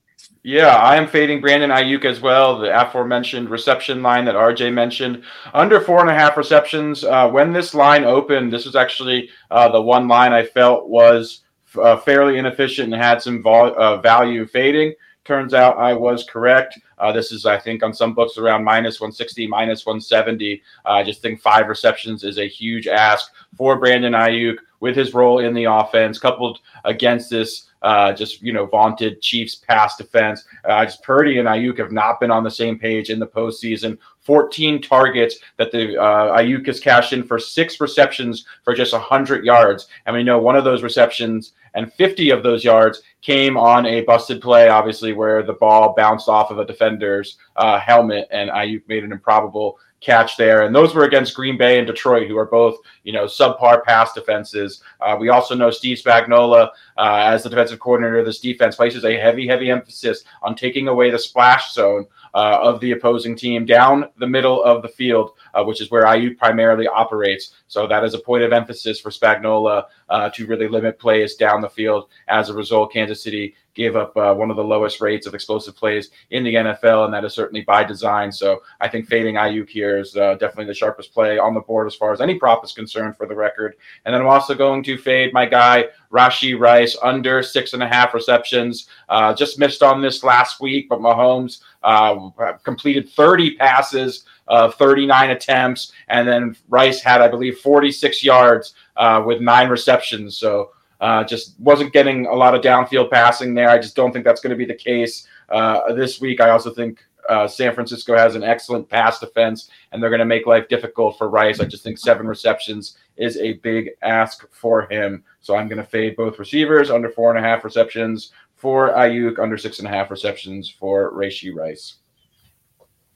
Yeah, I am fading Brandon Aiyuk as well. The aforementioned reception line that RJ mentioned, under four and a half receptions. Uh, when this line opened, this was actually uh, the one line I felt was uh, fairly inefficient and had some vol- uh, value fading. Turns out I was correct. Uh, this is, I think, on some books around minus 160, minus 170. Uh, I just think five receptions is a huge ask for Brandon Aiyuk with his role in the offense, coupled against this uh, just you know vaunted Chiefs pass defense. Uh, just Purdy and Aiyuk have not been on the same page in the postseason. 14 targets that the uh, Aiyuk has cashed in for six receptions for just 100 yards, and we know one of those receptions and 50 of those yards came on a busted play, obviously where the ball bounced off of a defender's uh, helmet, and Aiyuk made an improbable catch there. And those were against Green Bay and Detroit, who are both, you know, subpar pass defenses. Uh, we also know Steve Spagnuolo, uh, as the defensive coordinator of this defense, places a heavy, heavy emphasis on taking away the splash zone uh, of the opposing team down the middle of the field, uh, which is where Aiyuk primarily operates. So that is a point of emphasis for Spagnuolo uh, to really limit plays down the field. As a result, Kansas City gave up uh, one of the lowest rates of explosive plays in the NFL, and that is certainly by design. So I think fading Aiyuk here is uh, definitely the sharpest play on the board as far as any prop is concerned for the record. And then I'm also going to fade my guy Rashee Rice under six and a half receptions. Uh, just missed on this last week, but Mahomes uh, completed 30 passes of 39 attempts, and then Rice had, I believe, 46 yards uh, with nine receptions. So uh, just wasn't getting a lot of downfield passing there. I just don't think that's going to be the case uh, this week. I also think uh, San Francisco has an excellent pass defense, and they're going to make life difficult for Rice. I just think seven receptions is a big ask for him. So I'm going to fade both receivers under four and a half receptions for Aiyuk, under six and a half receptions for Rashee Rice.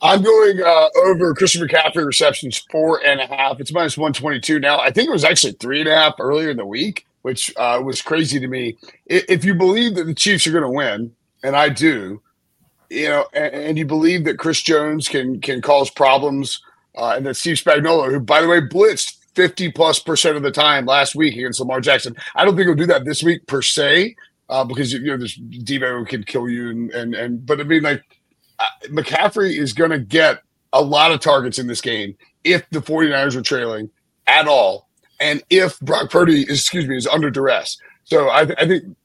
I'm going uh, over Christian McCaffrey receptions four and a half. It's minus 122 now. I think it was actually three and a half earlier in the week which uh, was crazy to me. If you believe that the Chiefs are going to win, and I do, you know, and, and, you believe that Chris Jones can can cause problems, uh, and that Steve Spagnuolo, who by the way blitzed fifty plus percent of the time last week against Lamar Jackson, I don't think he'll do that this week per se, uh, because you know this Deebo can kill you, and and and but I mean like uh, McCaffrey is going to get a lot of targets in this game if the 49ers are trailing at all and if Brock Purdy is, excuse me, is under duress. So I, th- I think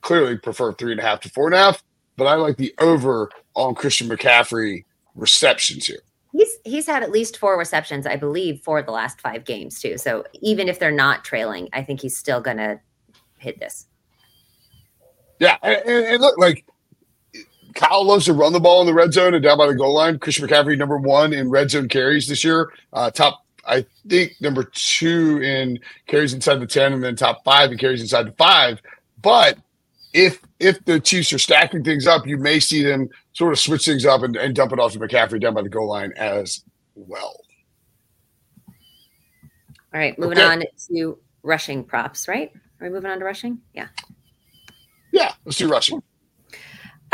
clearly prefer three and a half to four and a half, but I like the over on Christian McCaffrey receptions here. He's he's had at least four receptions, I believe, for the last five games too. So even if they're not trailing, I think he's still gonna hit this. Yeah, and, and look, like Kyle loves to run the ball in the red zone and down by the goal line. Christian McCaffrey, number one in red zone carries this year. Uh, top, I think, number two in carries inside the 10, and then top five in carries inside the five. But if if the Chiefs are stacking things up, you may see them sort of switch things up and, and dump it off to McCaffrey down by the goal line as well. All right, moving okay. on to rushing props, right? Are we moving on to rushing? Yeah. Yeah, let's do rushing.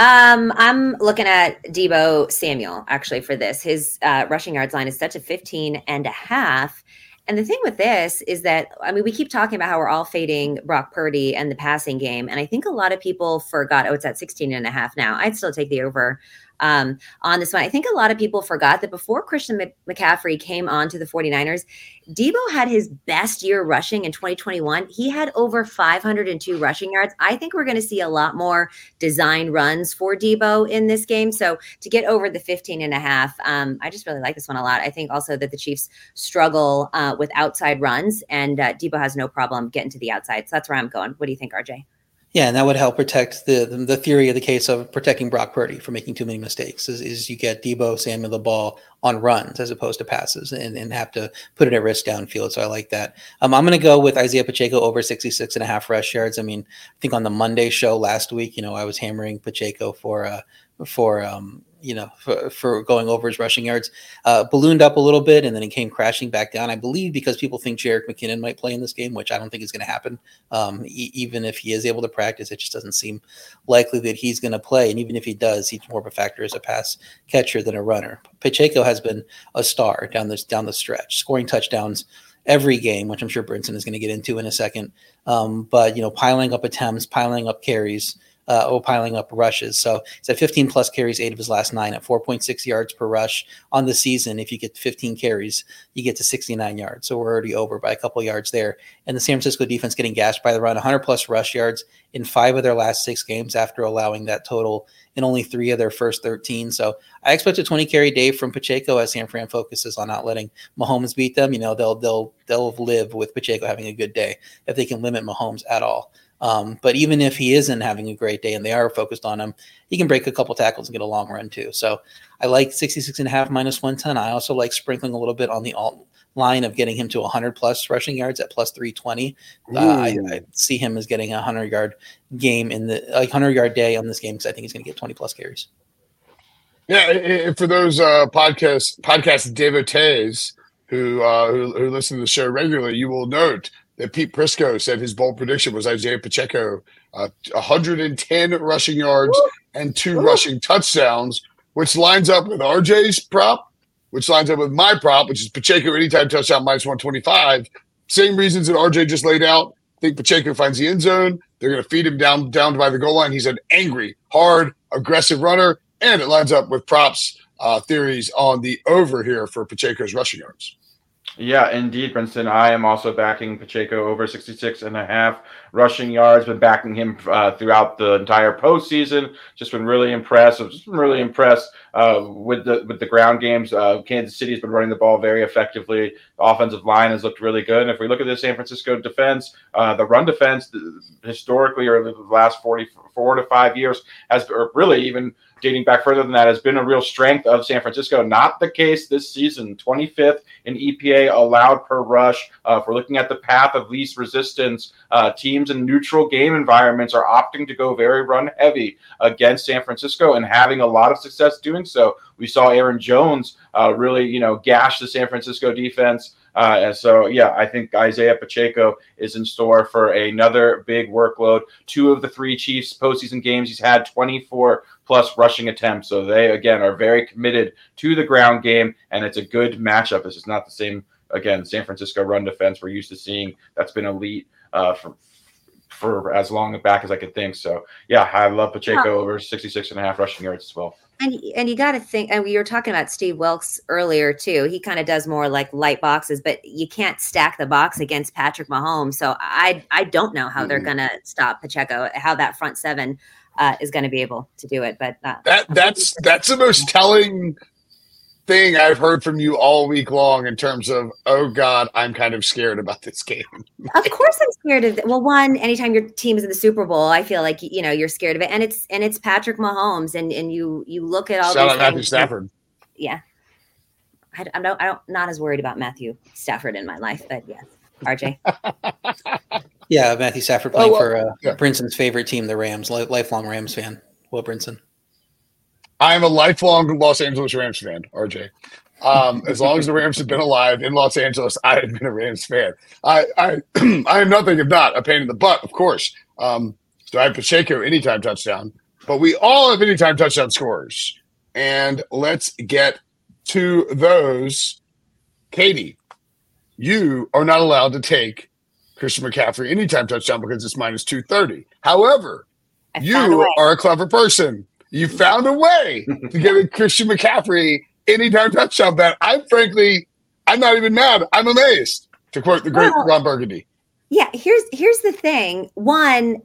Um, I'm looking at Deebo Samuel actually for this. His uh, rushing yards line is set to 15 and a half. And the thing with this is that, I mean, we keep talking about how we're all fading Brock Purdy and the passing game. And I think a lot of people forgot, oh, it's at 16 and a half now. I'd still take the over um, on this one. I think a lot of people forgot that before Christian McCaffrey came on to the 49ers, Deebo had his best year rushing in 2021. He had over 502 rushing yards. I think we're going to see a lot more design runs for Deebo in this game. So to get over the 15 and a half, um, I just really like this one a lot. I think also that the Chiefs struggle uh, with outside runs, and uh, Deebo has no problem getting to the outside. So that's where I'm going. What do you think, RJ? Yeah, and that would help protect the the theory of the case of protecting Brock Purdy from making too many mistakes. Is, is you get Deebo Samuel the ball on runs as opposed to passes and, and have to put it at risk downfield. So I like that. Um, I'm going to go with Isaiah Pacheco over 66 and a half rush yards. I mean, I think on the Monday show last week, you know, I was hammering Pacheco for uh, for um, you know, for, for, going over his rushing yards, uh, ballooned up a little bit and then he came crashing back down. I believe because people think Jerick McKinnon might play in this game, which I don't think is going to happen. Um, e- even if he is able to practice, it just doesn't seem likely that he's going to play. And even if he does, he's more of a factor as a pass catcher than a runner. Pacheco has been a star down this down the stretch, scoring touchdowns every game, which I'm sure Brinson is going to get into in a second. Um, but you know, piling up attempts, piling up carries uh, oh, piling up rushes. So he's at 15 plus carries, eight of his last nine at 4.6 yards per rush on the season. If you get 15 carries, you get to 69 yards. So we're already over by a couple yards there. And the San Francisco defense getting gashed by the run, 100 plus rush yards in five of their last six games after allowing that total in only three of their first 13. So I expect a 20 carry day from Pacheco as San Fran focuses on not letting Mahomes beat them. You know, they'll they'll they'll live with Pacheco having a good day if they can limit Mahomes at all. Um, but even if he isn't having a great day and they are focused on him, he can break a couple tackles and get a long run too. So I like 66 and a half minus 110. I also like sprinkling a little bit on the alt line of getting him to 100 plus rushing yards at plus 320. Uh, I, I, see him as getting a 100 yard game in the like 100 yard day on this game because I think he's going to get 20 plus carries. Yeah, for those uh, podcast podcast devotees who, uh, who who listen to the show regularly, you will note that Pete Prisco said his bold prediction was Isaiah Pacheco, uh, 110 rushing yards Woo! and two Woo! rushing touchdowns, which lines up with RJ's prop, which lines up with my prop, which is Pacheco anytime touchdown minus 125. Same reasons that RJ just laid out. I think Pacheco finds the end zone. They're going to feed him down down by the goal line. He's an angry, hard, aggressive runner, and it lines up with props uh, theories on the over here for Pacheco's rushing yards. Yeah, indeed, Brinson. I am also backing Pacheco over 66 and a half rushing yards. Been backing him uh, throughout the entire postseason. Just been really impressed. I've just been really impressed uh, with the with the ground games. Uh, Kansas City has been running the ball very effectively. The offensive line has looked really good. And if we look at the San Francisco defense, uh, the run defense historically or the last 44 to five years has, or really even dating back further than that, has been a real strength of San Francisco. Not the case this season. 25th in EPA allowed per rush. Uh, if we're looking at the path of least resistance, uh, teams in neutral game environments are opting to go very run heavy against San Francisco and having a lot of success doing so. We saw Aaron Jones uh, really, you know, gash the San Francisco defense. Uh, and so, yeah, I think Isaiah Pacheco is in store for another big workload. Two of the three Chiefs postseason games, he's had 24 plus rushing attempts. So they, again, are very committed to the ground game, and it's a good matchup. This is not the same, again, San Francisco run defense we're used to seeing. That's been elite uh, for, for as long back as I could think. So, yeah, I love Pacheco over 66 and a half rushing yards as well. And and you got to think, and we were talking about Steve Wilks earlier too. He kind of does more like light boxes, but you can't stack the box against Patrick Mahomes. So I I don't know how mm-hmm. they're gonna stop Pacheco, how that front seven uh, is going to be able to do it. But uh, that that's that's the most telling thing I've heard from you all week long in terms of, oh God, I'm kind of scared about this game. of course, I'm scared of. It. Well, one, anytime your team is in the Super Bowl, I feel like you know you're scared of it, and it's and it's Patrick Mahomes, and and you you look at all. Shout these out Matthew things, Stafford. Yeah, I, I'm not. I don't not as worried about Matthew Stafford in my life, but yes, RJ. Yeah, Matthew Stafford playing Oh, well, for uh, yeah. Brinson's favorite team, the Rams. Li- lifelong Rams fan. Will Brinson. I'm a lifelong Los Angeles Rams fan, RJ. Um, as long as the Rams have been alive in Los Angeles, I have been a Rams fan. I I, I am nothing if not a pain in the butt, of course. Um, so I have Pacheco anytime touchdown, but we all have anytime touchdown scores. And let's get to those. Katie, you are not allowed to take Christian McCaffrey anytime touchdown because it's minus 230. However, I found a you are a clever person. You found a way to get a Christian McCaffrey anytime touchdown bet. I'm frankly, I'm not even mad. I'm amazed. To quote the great Well- Ron Burgundy. Yeah, here's here's the thing. One,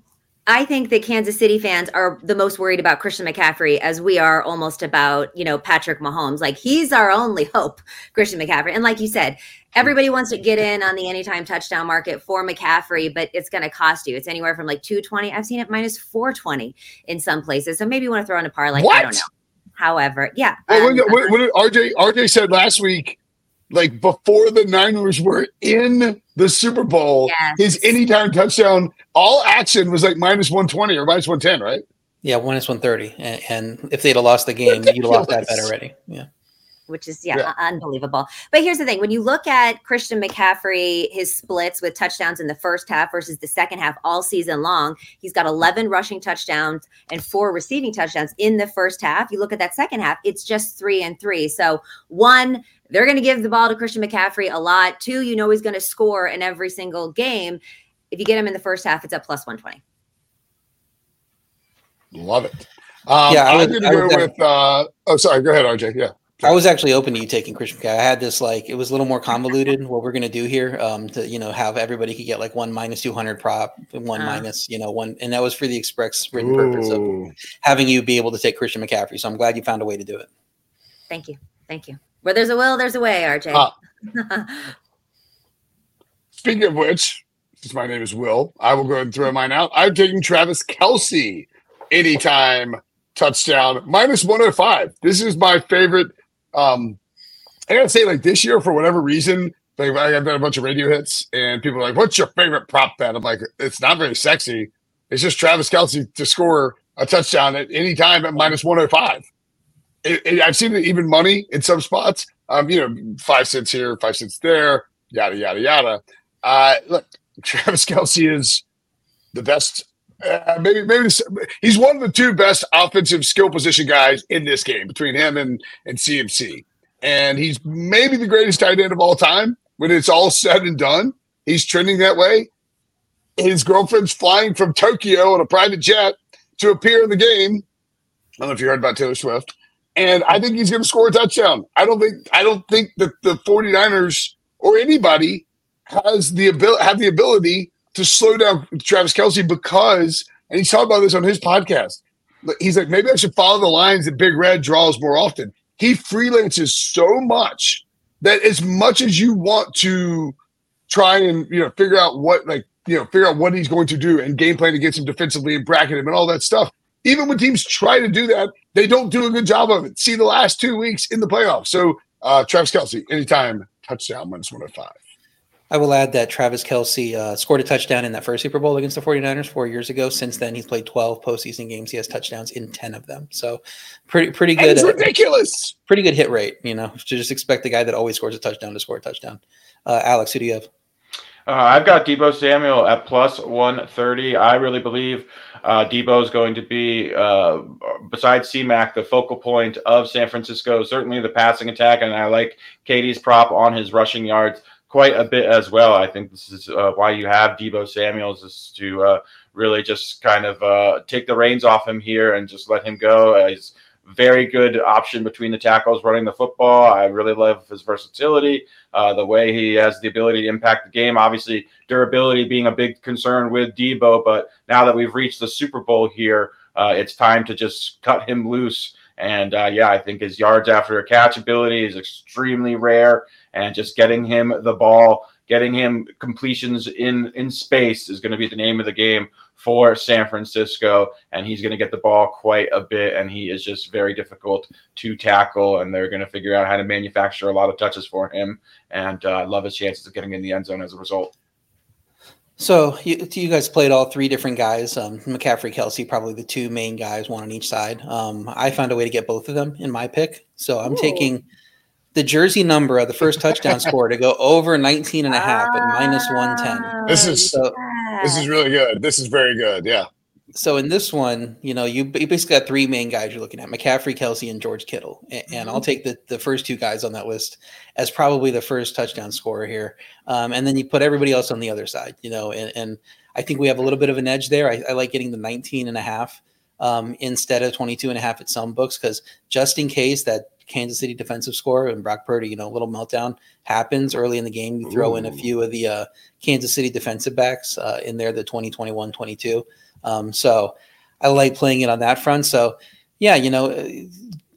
I think that Kansas City fans are the most worried about Christian McCaffrey as we are almost about, you know, Patrick Mahomes. Like he's our only hope, Christian McCaffrey. And like you said, everybody wants to get in on the anytime touchdown market for McCaffrey, but it's going to cost you. It's anywhere from like 220. I've seen it minus 420 in some places. So maybe you want to throw in a parlay. I What? don't know. However, yeah. Well, um, what, what, what did RJ RJ said last week, like before the Niners were in the Super Bowl, Yes. his anytime touchdown, all action was like minus 120 or minus 110, right? Yeah, one is one thirty, and, and if they'd have lost the game, you'd have lost that bet already. Yeah, which is yeah, Yeah. unbelievable. But here's the thing: when you look at Christian McCaffrey, his splits with touchdowns in the first half versus the second half all season long, he's got 11 rushing touchdowns and four receiving touchdowns in the first half. You look at that second half; it's just three and three. So one. They're going to give the ball to Christian McCaffrey a lot. Two, you know he's going to score in every single game. If you get him in the first half, it's at plus 120. Love it. Um, Yeah, I I'm going to I go would with, uh, oh, sorry, go ahead, RJ. Yeah. I was actually open to you taking Christian McCaffrey. I had this like it was a little more convoluted what we're gonna do here. Um, to you know have everybody could get like one minus two hundred prop, one Uh. minus you know one, and that was for the express written purpose of having you be able to take Christian McCaffrey. So I'm glad you found a way to do it. Thank you. Thank you. Where there's a will, there's a way, RJ. Uh, Speaking of which, since my name is Will, I will go ahead and throw mine out. I'm taking Travis Kelce anytime touchdown minus 105. This is my favorite. Um, I gotta say, like this year, for whatever reason, like I've done a bunch of radio hits, and people are like, "What's your favorite prop bet?" I'm like, "It's not very sexy. It's just Travis Kelce to score a touchdown at any time at minus 105." It, it, I've seen it even money in some spots. Um, you know, five cents here, five cents there, yada yada yada. Uh, look, Travis Kelce is the best. Uh, maybe maybe he's one of the two best offensive skill position guys in this game between him and and CMC, and he's maybe the greatest tight end of all time. When it's all said and done, he's trending that way. His girlfriend's flying from Tokyo on a private jet to appear in the game. I don't know if you heard about Taylor Swift. And I think he's going to score a touchdown. I don't think I don't think that the 49ers or anybody has the ability have the ability to slow down Travis Kelce because and he's talking about this on his podcast. He's like, maybe I should follow the lines that Big Red draws more often. He freelances so much that as much as you want to try and you know figure out what like you know figure out what he's going to do and game plan against him defensively and bracket him and all that stuff. Even when teams try to do that, they don't do a good job of it. See the last two weeks in the playoffs. So uh Travis Kelce, anytime touchdown minus 105. I will add that Travis Kelce uh, scored a touchdown in that first Super Bowl against the 49ers four years ago. Since then, he's played 12 postseason games. He has touchdowns in 10 of them. So pretty pretty good. it's uh, ridiculous. pretty good hit rate. You know, to just expect the guy that always scores a touchdown to score a touchdown. Uh, Alex, who do you have? Uh, I've got Deebo Samuel at plus 130. I really believe uh, Deebo is going to be, uh, besides CMAC, the focal point of San Francisco, certainly the passing attack. And I like Katie's prop on his rushing yards quite a bit as well. I think this is uh, why you have Deebo Samuels is to uh, really just kind of uh, take the reins off him here and just let him go. He's very good option between the tackles running the football. I really love his versatility, uh, the way he has the ability to impact the game. Obviously, durability being a big concern with Deebo, but now that we've reached the Super Bowl here, uh, it's time to just cut him loose And uh, yeah, I think his yards after a catch ability is extremely rare, and just getting him the ball, getting him completions in in space is going to be the name of the game for San Francisco, and he's going to get the ball quite a bit, and he is just very difficult to tackle, and they're going to figure out how to manufacture a lot of touches for him, and uh, I uh, love his chances of getting in the end zone as a result. So you, you, guys played all three different guys. Um, McCaffrey, Kelce, probably the two main guys, one on each side. Um, I found a way to get both of them in my pick. So I'm Ooh. taking the jersey number of the first touchdown score to go over 19 and a half at minus 110. This is so, this is really good. This is very good. Yeah so in this one, you know, you, you basically got three main guys you're looking at: McCaffrey, Kelce, and George Kittle. And, and I'll mm-hmm. take the the first two guys on that list as probably the first touchdown scorer here. Um, and then you put everybody else on the other side, you know. And, and I think we have a little bit of an edge there. I, I like getting the 19 and a half um, instead of 22 and a half at some books because just in case that Kansas City defensive score and Brock Purdy, you know, a little meltdown happens early in the game. You throw Ooh. in a few of the uh, Kansas City defensive backs uh, in there, the 2021 22. Um, so I like playing it on that front. So yeah, you know,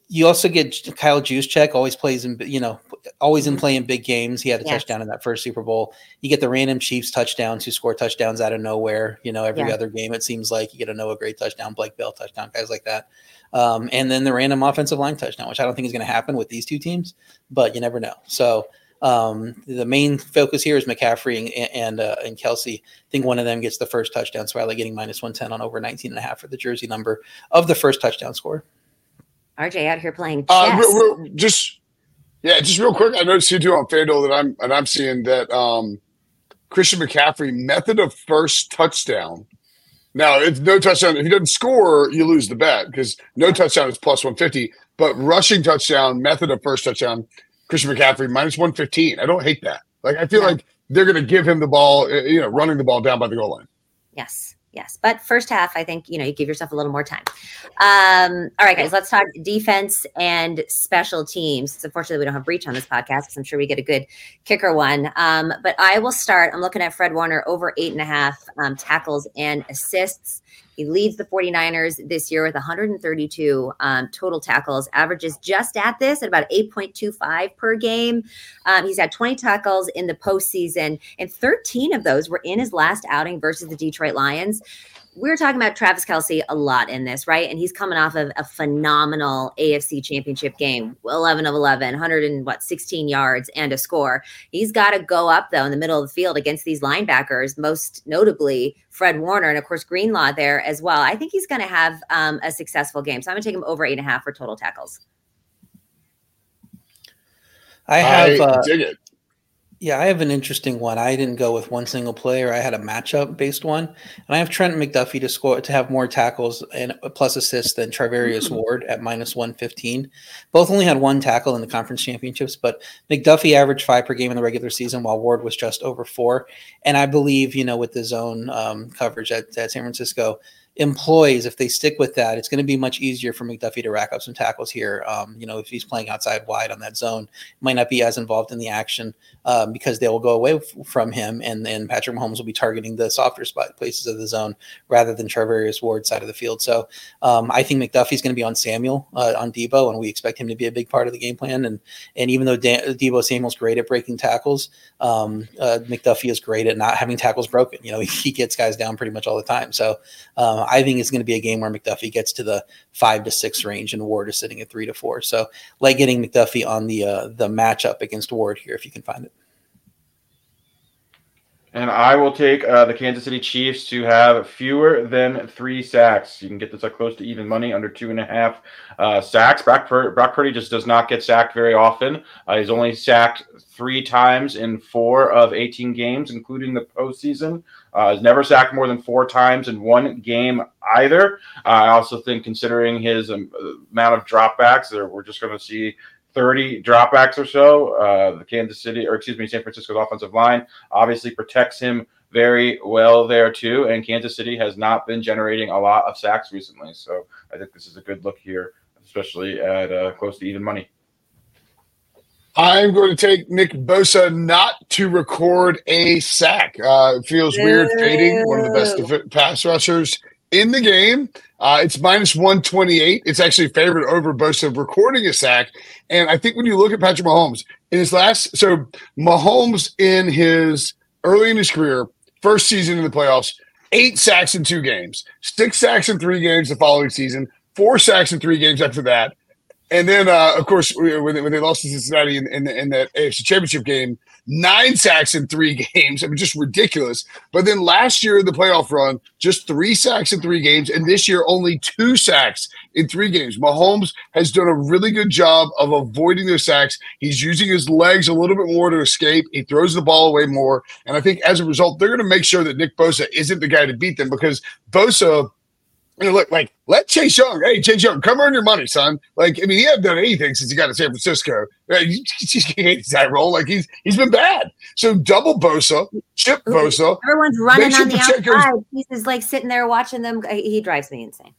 you also get Kyle Juszczyk always plays in, you know, always in mm-hmm. playing big games. He had a yes. touchdown in that first Super Bowl. You get the random Chiefs touchdowns who score touchdowns out of nowhere. You know, every yeah. other game it seems like you get a Noah Gray touchdown, Blake Bell touchdown, guys like that. Um, and then the random offensive line touchdown, which I don't think is going to happen with these two teams, but you never know. So um, the main focus here is McCaffrey and and, uh, and Kelce. I think one of them gets the first touchdown, so I like getting minus 110 on over 19 and a half for the jersey number of the first touchdown score. RJ out here playing uh, chess. Uh, real, real, just yeah, just real quick. I noticed you do on FanDuel that I'm and I'm seeing that um, Christian McCaffrey method of first touchdown. Now, if no touchdown, if he doesn't score, you lose the bet because no touchdown is plus 150. But rushing touchdown, method of first touchdown, Christian McCaffrey minus 115. I don't hate that. Like I feel yeah. like they're going to give him the ball, uh, you know, running the ball down by the goal line. Yes. Yes. But first half, I think, you know, you give yourself a little more time. Um, all right, guys, let's talk defense and special teams. It's unfortunately, we don't have Breech on this podcast because I'm sure we get a good kicker one. Um, but I will start. I'm looking at Fred Warner over eight and a half um, tackles and assists. He leads the 49ers this year with 132 um, total tackles, averages just at this at about 8.25 per game. Um, he's had 20 tackles in the postseason, and 13 of those were in his last outing versus the Detroit Lions we are talking about Travis Kelce a lot in this, right? And he's coming off of a phenomenal AFC championship game 11 of 11, 100 and what, 16 yards and a score. He's got to go up, though, in the middle of the field against these linebackers, most notably Fred Warner and, of course, Greenlaw there as well. I think he's going to have um, a successful game. So I'm going to take him over eight and a half for total tackles. I have I uh, dig it. Yeah, I have an interesting one. I didn't go with one single player. I had a matchup based one, and I have Trent McDuffie to score to have more tackles and plus assists than Charvarius mm-hmm. Ward at minus one fifteen. Both only had one tackle in the conference championships, but McDuffie averaged five per game in the regular season, while Ward was just over four. And I believe, you know, with the zone um, coverage at, at San Francisco, employees, if they stick with that, it's going to be much easier for McDuffie to rack up some tackles here. Um, you know, if he's playing outside wide on that zone, might not be as involved in the action um, because they will go away f- from him, and then Patrick Mahomes will be targeting the softer spot places of the zone rather than Charvarius Ward side of the field. So um, I think McDuffie's going to be on Samuel uh, on Deebo, and we expect him to be a big part of the game plan. And and even though Dan- Deebo Samuel's great at breaking tackles, um, uh, McDuffie is great at not having tackles broken. You know, he, he gets guys down pretty much all the time. So uh, I think it's going to be a game where McDuffie gets to the five to six range, and Ward is sitting at three to four. So, like getting McDuffie on the uh, the matchup against Ward here if you can find it. And I will take uh, the Kansas City Chiefs to have fewer than three sacks. You can get this up close to even money, under two and a half uh, sacks. Brock, Pur- Brock Purdy just does not get sacked very often. Uh, he's only sacked three times in four of 18 games, including the postseason. Uh, has never sacked more than four times in one game either. Uh, I also think, considering his um, amount of dropbacks, we're just going to see 30 dropbacks or so. Uh, the Kansas City, or excuse me, San Francisco's offensive line obviously protects him very well there too. And Kansas City has not been generating a lot of sacks recently. So I think this is a good look here, especially at uh, close to even money. I'm going to take Nick Bosa not to record a sack. Uh, it feels weird fading one of the best pass rushers in the game. Uh, it's minus 128. It's actually favored over Bosa recording a sack. And I think when you look at Patrick Mahomes in his last, so Mahomes in his early in his career, first season in the playoffs, eight sacks in two games, six sacks in three games the following season, four sacks in three games after that. And then, uh, of course, when they, when they lost to Cincinnati in, in, in that AFC Championship game, nine sacks in three games. I mean, just ridiculous. But then last year in the playoff run, just three sacks in three games. And this year, only two sacks in three games. Mahomes has done a really good job of avoiding those sacks. He's using his legs a little bit more to escape. He throws the ball away more. And I think as a result, they're going to make sure that Nick Bosa isn't the guy to beat them because Bosa know, look, like let Chase Young, hey Chase Young, come earn your money, son. Like, I mean, he hasn't done anything since he got to San Francisco. You hates that role. Like he's he's been bad. So double Bosa, chip Bosa. Everyone's running on the outside. He's just like sitting there watching them. He drives me insane.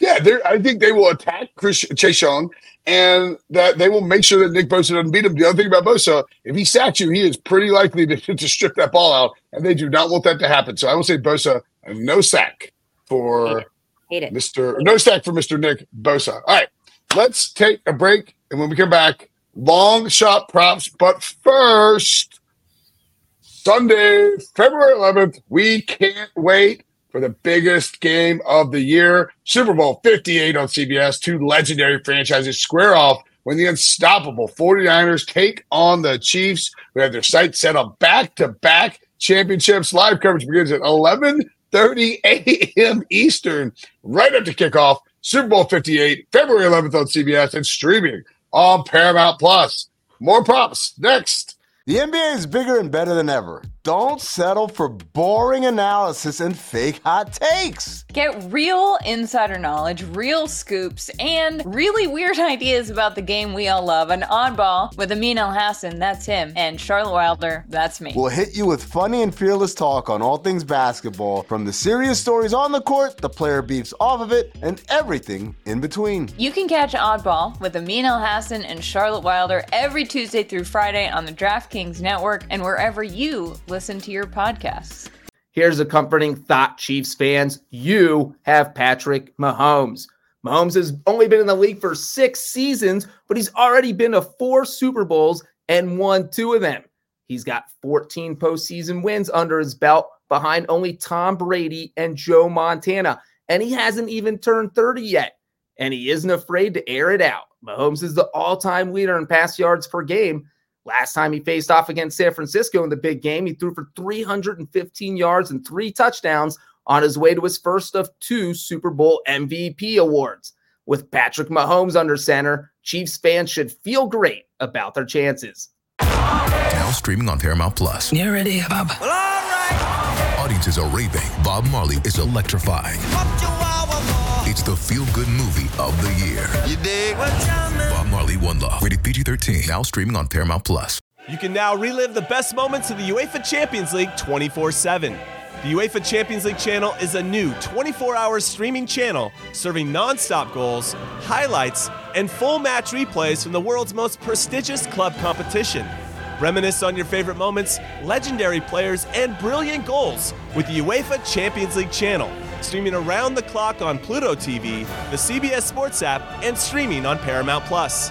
Yeah, I think they will attack Chris Chase Young, and that they will make sure that Nick Bosa doesn't beat him. The other thing about Bosa, if he sacks you, he is pretty likely to, to strip that ball out, and they do not want that to happen. So I will say Bosa, no sack for Hate it. Mr. No stack for Mr. Nick Bosa. All right, let's take a break, and when we come back, long shot props. But first, Sunday, February 11th, we can't wait for the biggest game of the year Super Bowl 58 on CBS. Two legendary franchises square off when the unstoppable 49ers take on the Chiefs. We have their sights set on back to back championships. Live coverage begins at 11 30 a.m. Eastern, right after kickoff. Super Bowl 58, February 11th on CBS and streaming on Paramount Plus. More props next. The NBA is bigger and better than ever. Don't settle for boring analysis and fake hot takes. Get real insider knowledge, real scoops, and really weird ideas about the game we all love. An oddball with Amin Elhassan, that's him, and Charlotte Wilder, that's me. We'll hit you with funny and fearless talk on all things basketball, from the serious stories on the court, the player beefs off of it, and everything in between. You can catch Oddball with Amin Elhassan and Charlotte Wilder every Tuesday through Friday on the DraftKings Network and wherever you listen to your podcasts. Here's a comforting thought, Chiefs fans. You have Patrick Mahomes. Mahomes has only been in the league for six seasons, but he's already been to four Super Bowls and won two of them. He's got 14 postseason wins under his belt behind only Tom Brady and Joe Montana. And he hasn't even turned 30 yet. And he isn't afraid to air it out. Mahomes is the all time leader in pass yards per game Last time he faced off against San Francisco in the big game, he threw for 315 yards and three touchdowns on his way to his first of two Super Bowl MVP awards. With Patrick Mahomes under center, Chiefs fans should feel great about their chances. Now streaming on Paramount Plus. You ready, Bob? Well, all right. Audiences are raving. Bob Marley is electrifying. It's the feel good movie of the year. You dig? Bob Marley One Love. Rated PG 13. Now streaming on Paramount Plus. You can now relive the best moments of the UEFA Champions League 24 7. The UEFA Champions League channel is a new 24 hour streaming channel serving non stop goals, highlights, and full match replays from the world's most prestigious club competition. Reminisce on your favorite moments, legendary players, and brilliant goals with the UEFA Champions League channel streaming around the clock on Pluto TV, the CBS Sports app, and streaming on Paramount Plus.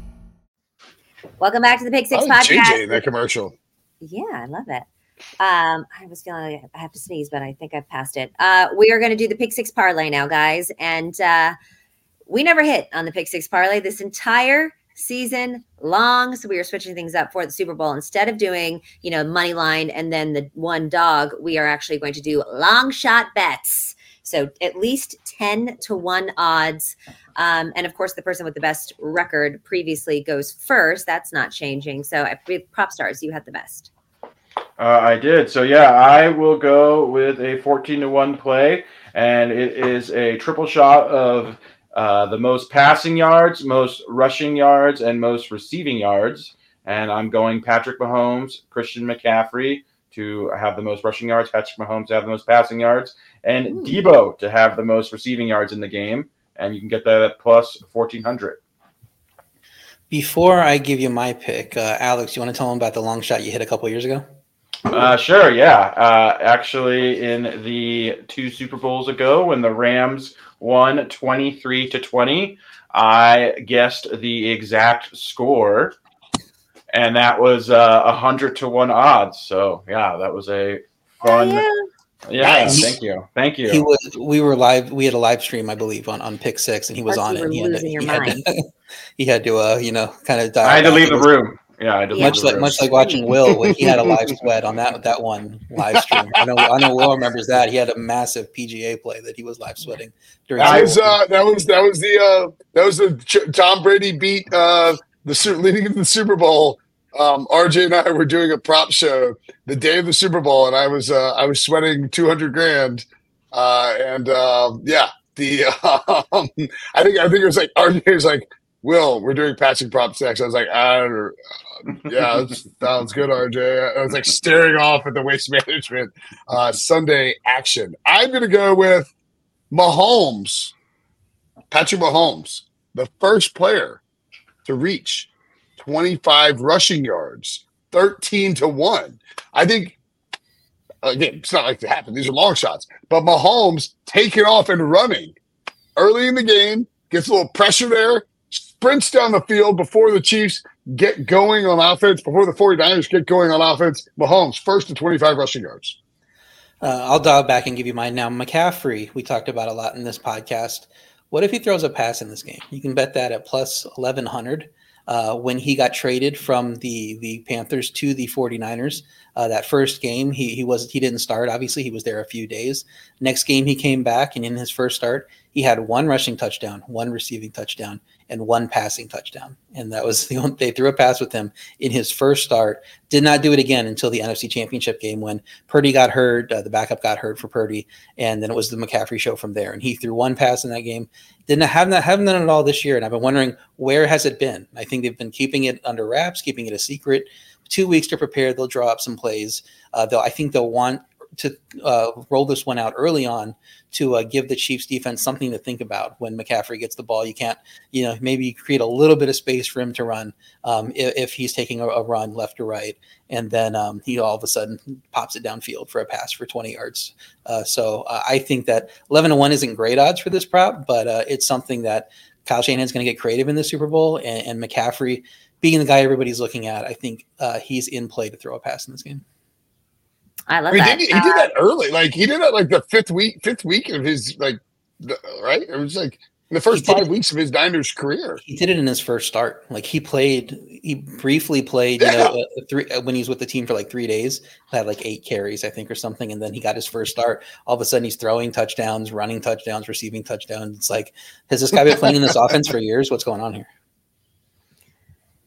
Welcome back to the Pick Six oh, podcast. JJ in that commercial. Yeah, I love it. Um, I was feeling like I have to sneeze, but I think I've passed it. Uh, we are going to do the Pick Six parlay now, guys, and uh, we never hit on the Pick Six parlay this entire season long. So we are switching things up for the Super Bowl. Instead of doing, you know, money line and then the one dog, we are actually going to do long shot bets. So at least 10 to 1 odds. Um, and of course, the person with the best record previously goes first. That's not changing. So I prop stars, you had the best. Uh, I did. So yeah, I will go with a 14 to 1 play, and it is a triple shot of uh, the most passing yards, most rushing yards, and most receiving yards. And I'm going Patrick Mahomes, Christian McCaffrey to have the most rushing yards, Patrick Mahomes to have the most passing yards, and Ooh. Deebo to have the most receiving yards in the game. And you can get that at plus 1400. Before I give you my pick, uh, Alex, you want to tell them about the long shot you hit a couple years ago? Uh, sure, yeah. Uh, actually, in the two Super Bowls ago, when the Rams won 23 to 20, I guessed the exact score, and that was uh, a hundred to one odds. So yeah, that was a fun. Oh, yeah. yeah thank you, thank you. He was. We were live. We had a live stream, I believe, on, on Pick Six, and he was on it. He had, to, he, had to, he had to, uh, you know, kind of. Die. I had to leave the room. Yeah, I much like much like watching Will when he had a live sweat on that that one live stream. I know I know Will remembers that. He had a massive PGA play that he was live sweating during. That was uh, that was that was the uh, that was the Ch- Tom Brady beat uh, the leading into the Super Bowl. Um, RJ and I were doing a prop show the day of the Super Bowl, and I was uh, I was sweating two hundred grand, uh, and uh, yeah, the um, I think I think it was like RJ was like. Will, we're doing passing prop six. I was like, I don't, yeah, that sounds good, RJ. I was like staring off at the waste management uh, Sunday action. I'm going to go with Mahomes, Patrick Mahomes, the first player to reach 25 rushing yards, 13 to 1. I think, again, it's not like it happened. These are long shots, but Mahomes taking off and running early in the game, gets a little pressure there, sprints down the field before the Chiefs get going on offense, before the 49ers get going on offense. Mahomes, first to 25 rushing yards. Uh, I'll dial back and give you mine now. McCaffrey, we talked about a lot in this podcast. What if he throws a pass in this game? You can bet that at plus 1100. Uh, when he got traded from the the Panthers to the 49ers. Uh, that first game, he he was he didn't start. Obviously, he was there a few days. Next game, he came back, and in his first start, he had one rushing touchdown, one receiving touchdown, and one passing touchdown. And that was the only they threw a pass with him in his first start. Did not do it again until the NFC Championship game when Purdy got hurt, uh, the backup got hurt for Purdy, and then it was the McCaffrey show from there. And he threw one pass in that game. Didn't have haven't done it all this year. And I've been wondering where has it been? I think they've been keeping it under wraps, keeping it a secret. Two weeks to prepare. They'll draw up some plays. Uh, they'll I think they'll want to uh, roll this one out early on to uh, give the Chiefs defense something to think about when McCaffrey gets the ball. You can't, you know, maybe create a little bit of space for him to run um, if, if, he's taking a, a, run left or right, and then um, he all of a sudden pops it downfield for a pass for 20 yards. Uh, so uh, I think that 11 to one isn't great odds for this prop, but uh, it's something that Kyle Shanahan's going to get creative in the Super Bowl, and, and, McCaffrey being the guy everybody's looking at, I think uh, he's in play to throw a pass in this game. I love I mean, that. He, he uh, did that early. Like he did that like the fifth week, fifth week of his like, the, right? It was like the first five weeks of his Niners career. He did it in his first start. Like he played, he briefly played, yeah. you know, uh, three uh, when he was with the team for like three days. Had like eight carries, I think, or something, and then he got his first start. All of a sudden, he's throwing touchdowns, running touchdowns, receiving touchdowns. It's like, has this guy been playing in this offense for years? What's going on here?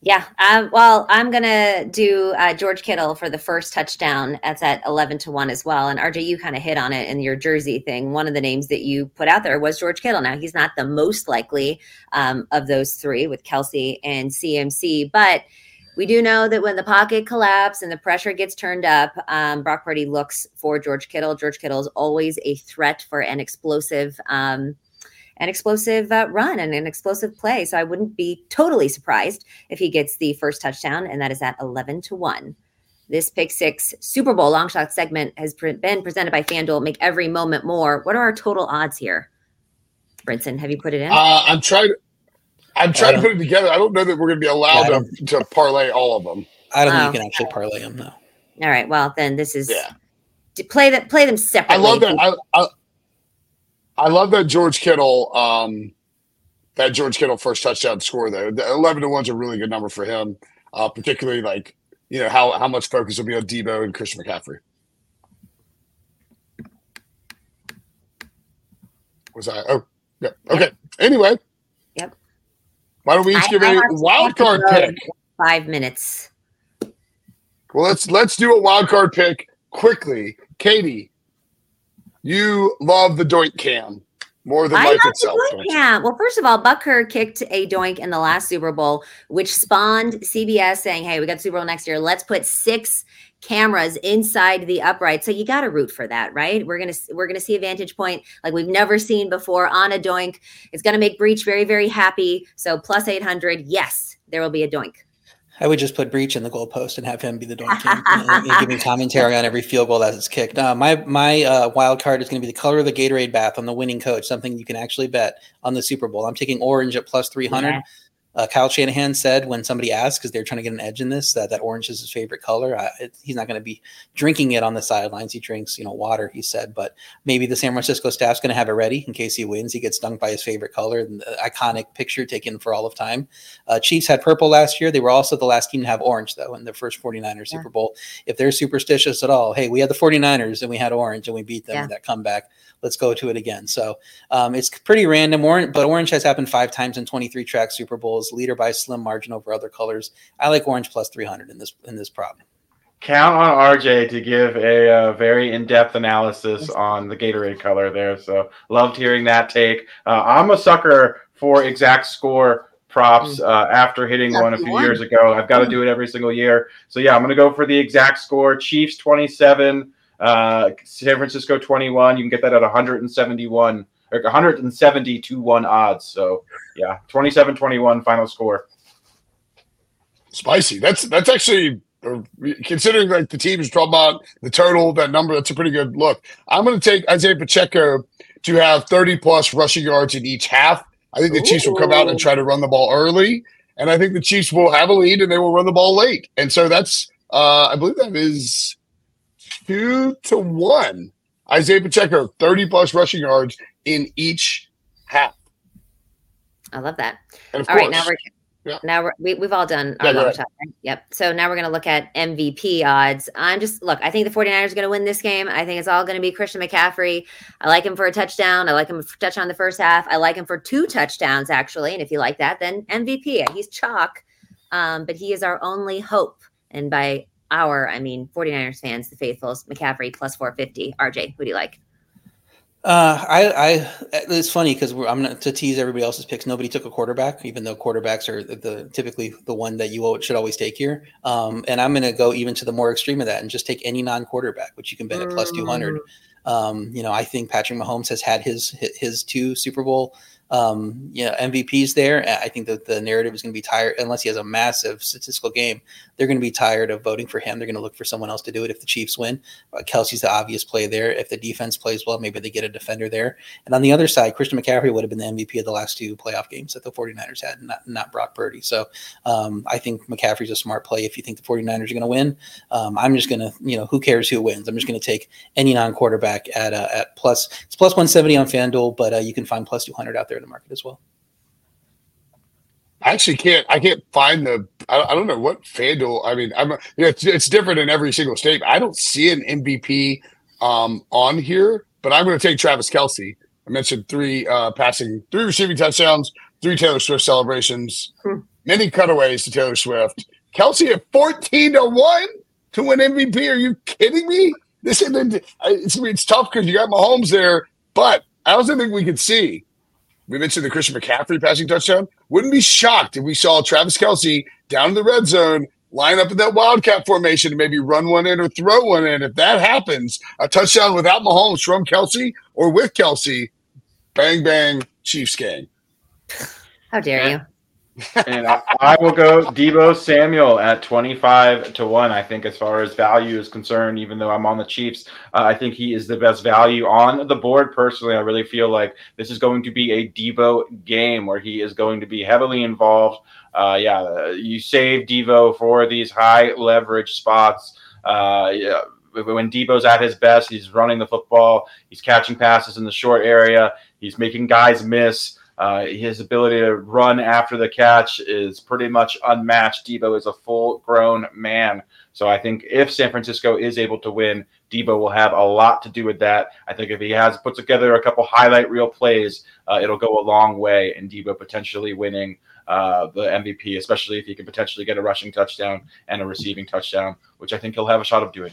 Yeah. Um, well, I'm going to do uh, George Kittle for the first touchdown. That's at 11 to 1 as well. And RJ, you kind of hit on it in your jersey thing. One of the names that you put out there was George Kittle. Now, he's not the most likely um, of those three with Kelce and CMC, but we do know that when the pocket collapses and the pressure gets turned up, um, Brock Purdy looks for George Kittle. George Kittle is always a threat for an explosive um, an explosive uh, run and an explosive play. So I wouldn't be totally surprised if he gets the first touchdown, and that is at 11 to 1. This pick six Super Bowl long shot segment has pre- been presented by FanDuel. Make every moment more. What are our total odds here? Brinson, have you put it in? Uh, I'm trying to. I'm trying to put it together. I don't know that we're going to be allowed yeah, to, to parlay all of them. I don't oh. think you can actually parlay them. though. All right. Well, then this is yeah. Play that. Play them separately. I love that. I, I, I love that George Kittle, um, that George Kittle first touchdown score though. The eleven to one's a really good number for him, uh, particularly like you know how how much focus will be on Deebo and Christian McCaffrey. Was I? Oh, yeah. Okay. Anyway. Yep. Why don't we each I, give I a wild card pick? Five minutes. Well, let's let's do a wild card pick quickly. Katie, you love the doink cam more than I life love the itself. doink cam. Well, first of all, Butker kicked a doink in the last Super Bowl, which spawned CBS saying, "Hey, we got Super Bowl next year. Let's put six cameras inside the upright." So you got to root for that, right? We're gonna we're gonna see a vantage point like we've never seen before on a doink. It's gonna make Breech very very happy. So plus eight hundred, yes, there will be a doink. I would just put Breech in the goalpost and have him be the doink king and, and give me commentary on every field goal as it's kicked. Uh, my my uh, wild card is going to be the color of the Gatorade bath on the winning coach, something you can actually bet on the Super Bowl. I'm taking orange at plus 300. Yeah. Uh, Kyle Shanahan said when somebody asked, because they're trying to get an edge in this, that that orange is his favorite color. I, it, he's not going to be drinking it on the sidelines. He drinks, you know, water. He said, but maybe the San Francisco staff's going to have it ready in case he wins. He gets stung by his favorite color, and the iconic picture taken for all of time. Uh, Chiefs had purple last year. They were also the last team to have orange, though, in the first 49ers Super Bowl. If they're superstitious at all, hey, we had the 49ers and we had orange and we beat them Yeah. in that comeback. Let's go to it again. So um, it's pretty random. Orange, but orange has happened five times in 23 track Super Bowls, leader by a slim margin over other colors. I like orange plus 300 in this in this prop. Count on RJ to give a uh, very in-depth analysis on the Gatorade color there. So loved hearing that take. Uh, I'm a sucker for exact score props uh, after hitting Yeah, one a few won. years ago. I've got to do it every single year. So yeah, I'm going to go for the exact score. Chiefs 27, uh, San Francisco 21. You can get that at 171 or 170 to one odds. So yeah, 27-21 final score. Spicy. That's that's actually uh, considering like the team's talking about the total, that number. That's a pretty good look. I'm going to take Isaiah Pacheco to have 30 plus rushing yards in each half. I think the Chiefs will come out and try to run the ball early, and I think the Chiefs will have a lead and they will run the ball late. And so that's uh, I believe that is two to one. Isaiah Pacheco, 30 plus rushing yards in each half. I love that. All right, now we're Yeah. now we're, we, we've all done our go long ahead. shot. Right? Yep. So now we're going to look at MVP odds. I'm just look. I think the 49ers are going to win this game. I think it's all going to be Christian McCaffrey. I like him for a touchdown. I like him for a touchdown the first half. I like him for two touchdowns actually. And if you like that, then MVP. He's chalk. Um, but he is our only hope. And by our, I mean 49ers fans, the faithfuls. McCaffrey plus 450. RJ, who do you like? Uh, I, I, it's funny because I'm not to tease everybody else's picks. Nobody took a quarterback, even though quarterbacks are the, the typically the one that you should always take here. Um, and I'm going to go even to the more extreme of that and just take any non-quarterback, which you can bet at plus 200. Um, you know, I think Patrick Mahomes has had his his, his two Super Bowl um, you know, MVPs there. I think that the narrative is going to be tired unless he has a massive statistical game. They're going to be tired of voting for him. They're going to look for someone else to do it. If the Chiefs win, uh, Kelce's the obvious play there. If the defense plays well, maybe they get a defender there. And on the other side, Christian McCaffrey would have been the MVP of the last two playoff games that the 49ers had, not, not Brock Purdy. So um, I think McCaffrey's a smart play if you think the 49ers are going to win. Um, I'm just going to, you know, who cares who wins? I'm just going to take any non-quarterback at uh, at plus. It's plus 170 on FanDuel, but uh, you can find plus 200 out there the market as well. I actually can't. I can't find the. I, I don't know what FanDuel. I mean, I'm. Yeah, it's, it's different in every single state. I don't see an MVP um, on here, but I'm going to take Travis Kelce. I mentioned three uh, passing, three receiving touchdowns, three Taylor Swift celebrations, many cutaways to Taylor Swift. Kelce at 14 to one to win MVP. Are you kidding me? This is it's, it's tough because you got Mahomes there, but I also think we could see we mentioned the Christian McCaffrey passing touchdown. Wouldn't be shocked if we saw Travis Kelce down in the red zone, line up in that wildcat formation, and maybe run one in or throw one in. If that happens, a touchdown without Mahomes from Kelce or with Kelce, bang bang, Chiefs gang. How dare you? And I, will go Deebo Samuel at 25 to 1. I think, as far as value is concerned, even though I'm on the Chiefs, uh, I think he is the best value on the board. Personally, I really feel like this is going to be a Deebo game where he is going to be heavily involved. Uh, yeah, you save Deebo for these high leverage spots. Uh, yeah, when Deebo's at his best, he's running the football, he's catching passes in the short area, he's making guys miss. Uh, his ability to run after the catch is pretty much unmatched. Deebo is a full grown man. So I think if San Francisco is able to win, Deebo will have a lot to do with that. I think if he has put together a couple highlight reel plays, uh, it'll go a long way in Deebo potentially winning uh, the MVP, especially if he can potentially get a rushing touchdown and a receiving touchdown, which I think he'll have a shot of doing.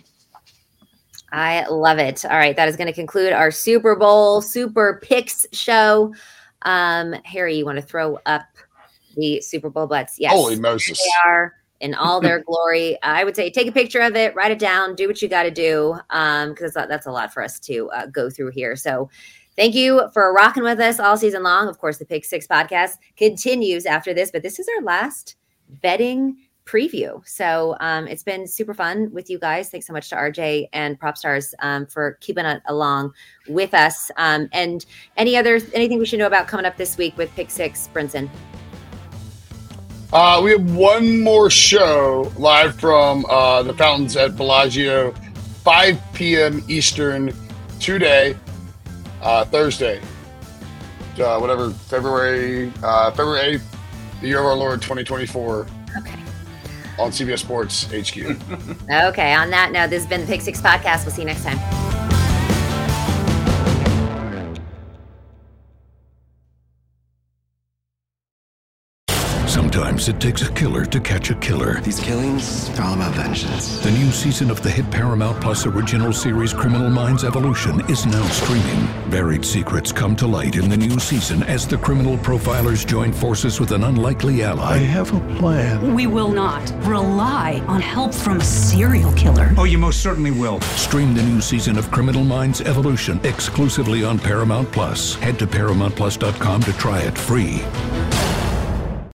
I love it. All right, that is going to conclude our Super Bowl Super Picks show. Um, Harry, you want to throw up the Super Bowl bets? Yes. Holy Moses. They are in all their glory. I would say take a picture of it, write it down, do what you got to do, because um, that's a lot for us to uh, go through here. So, thank you for rocking with us all season long. Of course, the Pick Six podcast continues after this, but this is our last betting preview. So um, it's been super fun with you guys. Thanks so much to RJ and Propstarz um, for keeping it along with us. Um, and any other anything we should know about coming up this week with Pick Six, Brinson? Uh, we have one more show live from uh, the fountains at Bellagio, 5 p.m. Eastern today, uh, Thursday, uh, whatever February uh, February 8th, the year of our Lord 2024. On CBS Sports HQ. okay. On that note, this has been the Pick Six Podcast. We'll see you next time. Sometimes it takes a killer to catch a killer. These killings are all about vengeance. The new season of the hit Paramount Plus original series Criminal Minds Evolution is now streaming. Buried secrets come to light in the new season as the criminal profilers join forces with an unlikely ally. I have a plan. We will not rely on help from a serial killer. Oh, you most certainly will. Stream the new season of Criminal Minds Evolution exclusively on Paramount Plus. Head to ParamountPlus.com to try it free.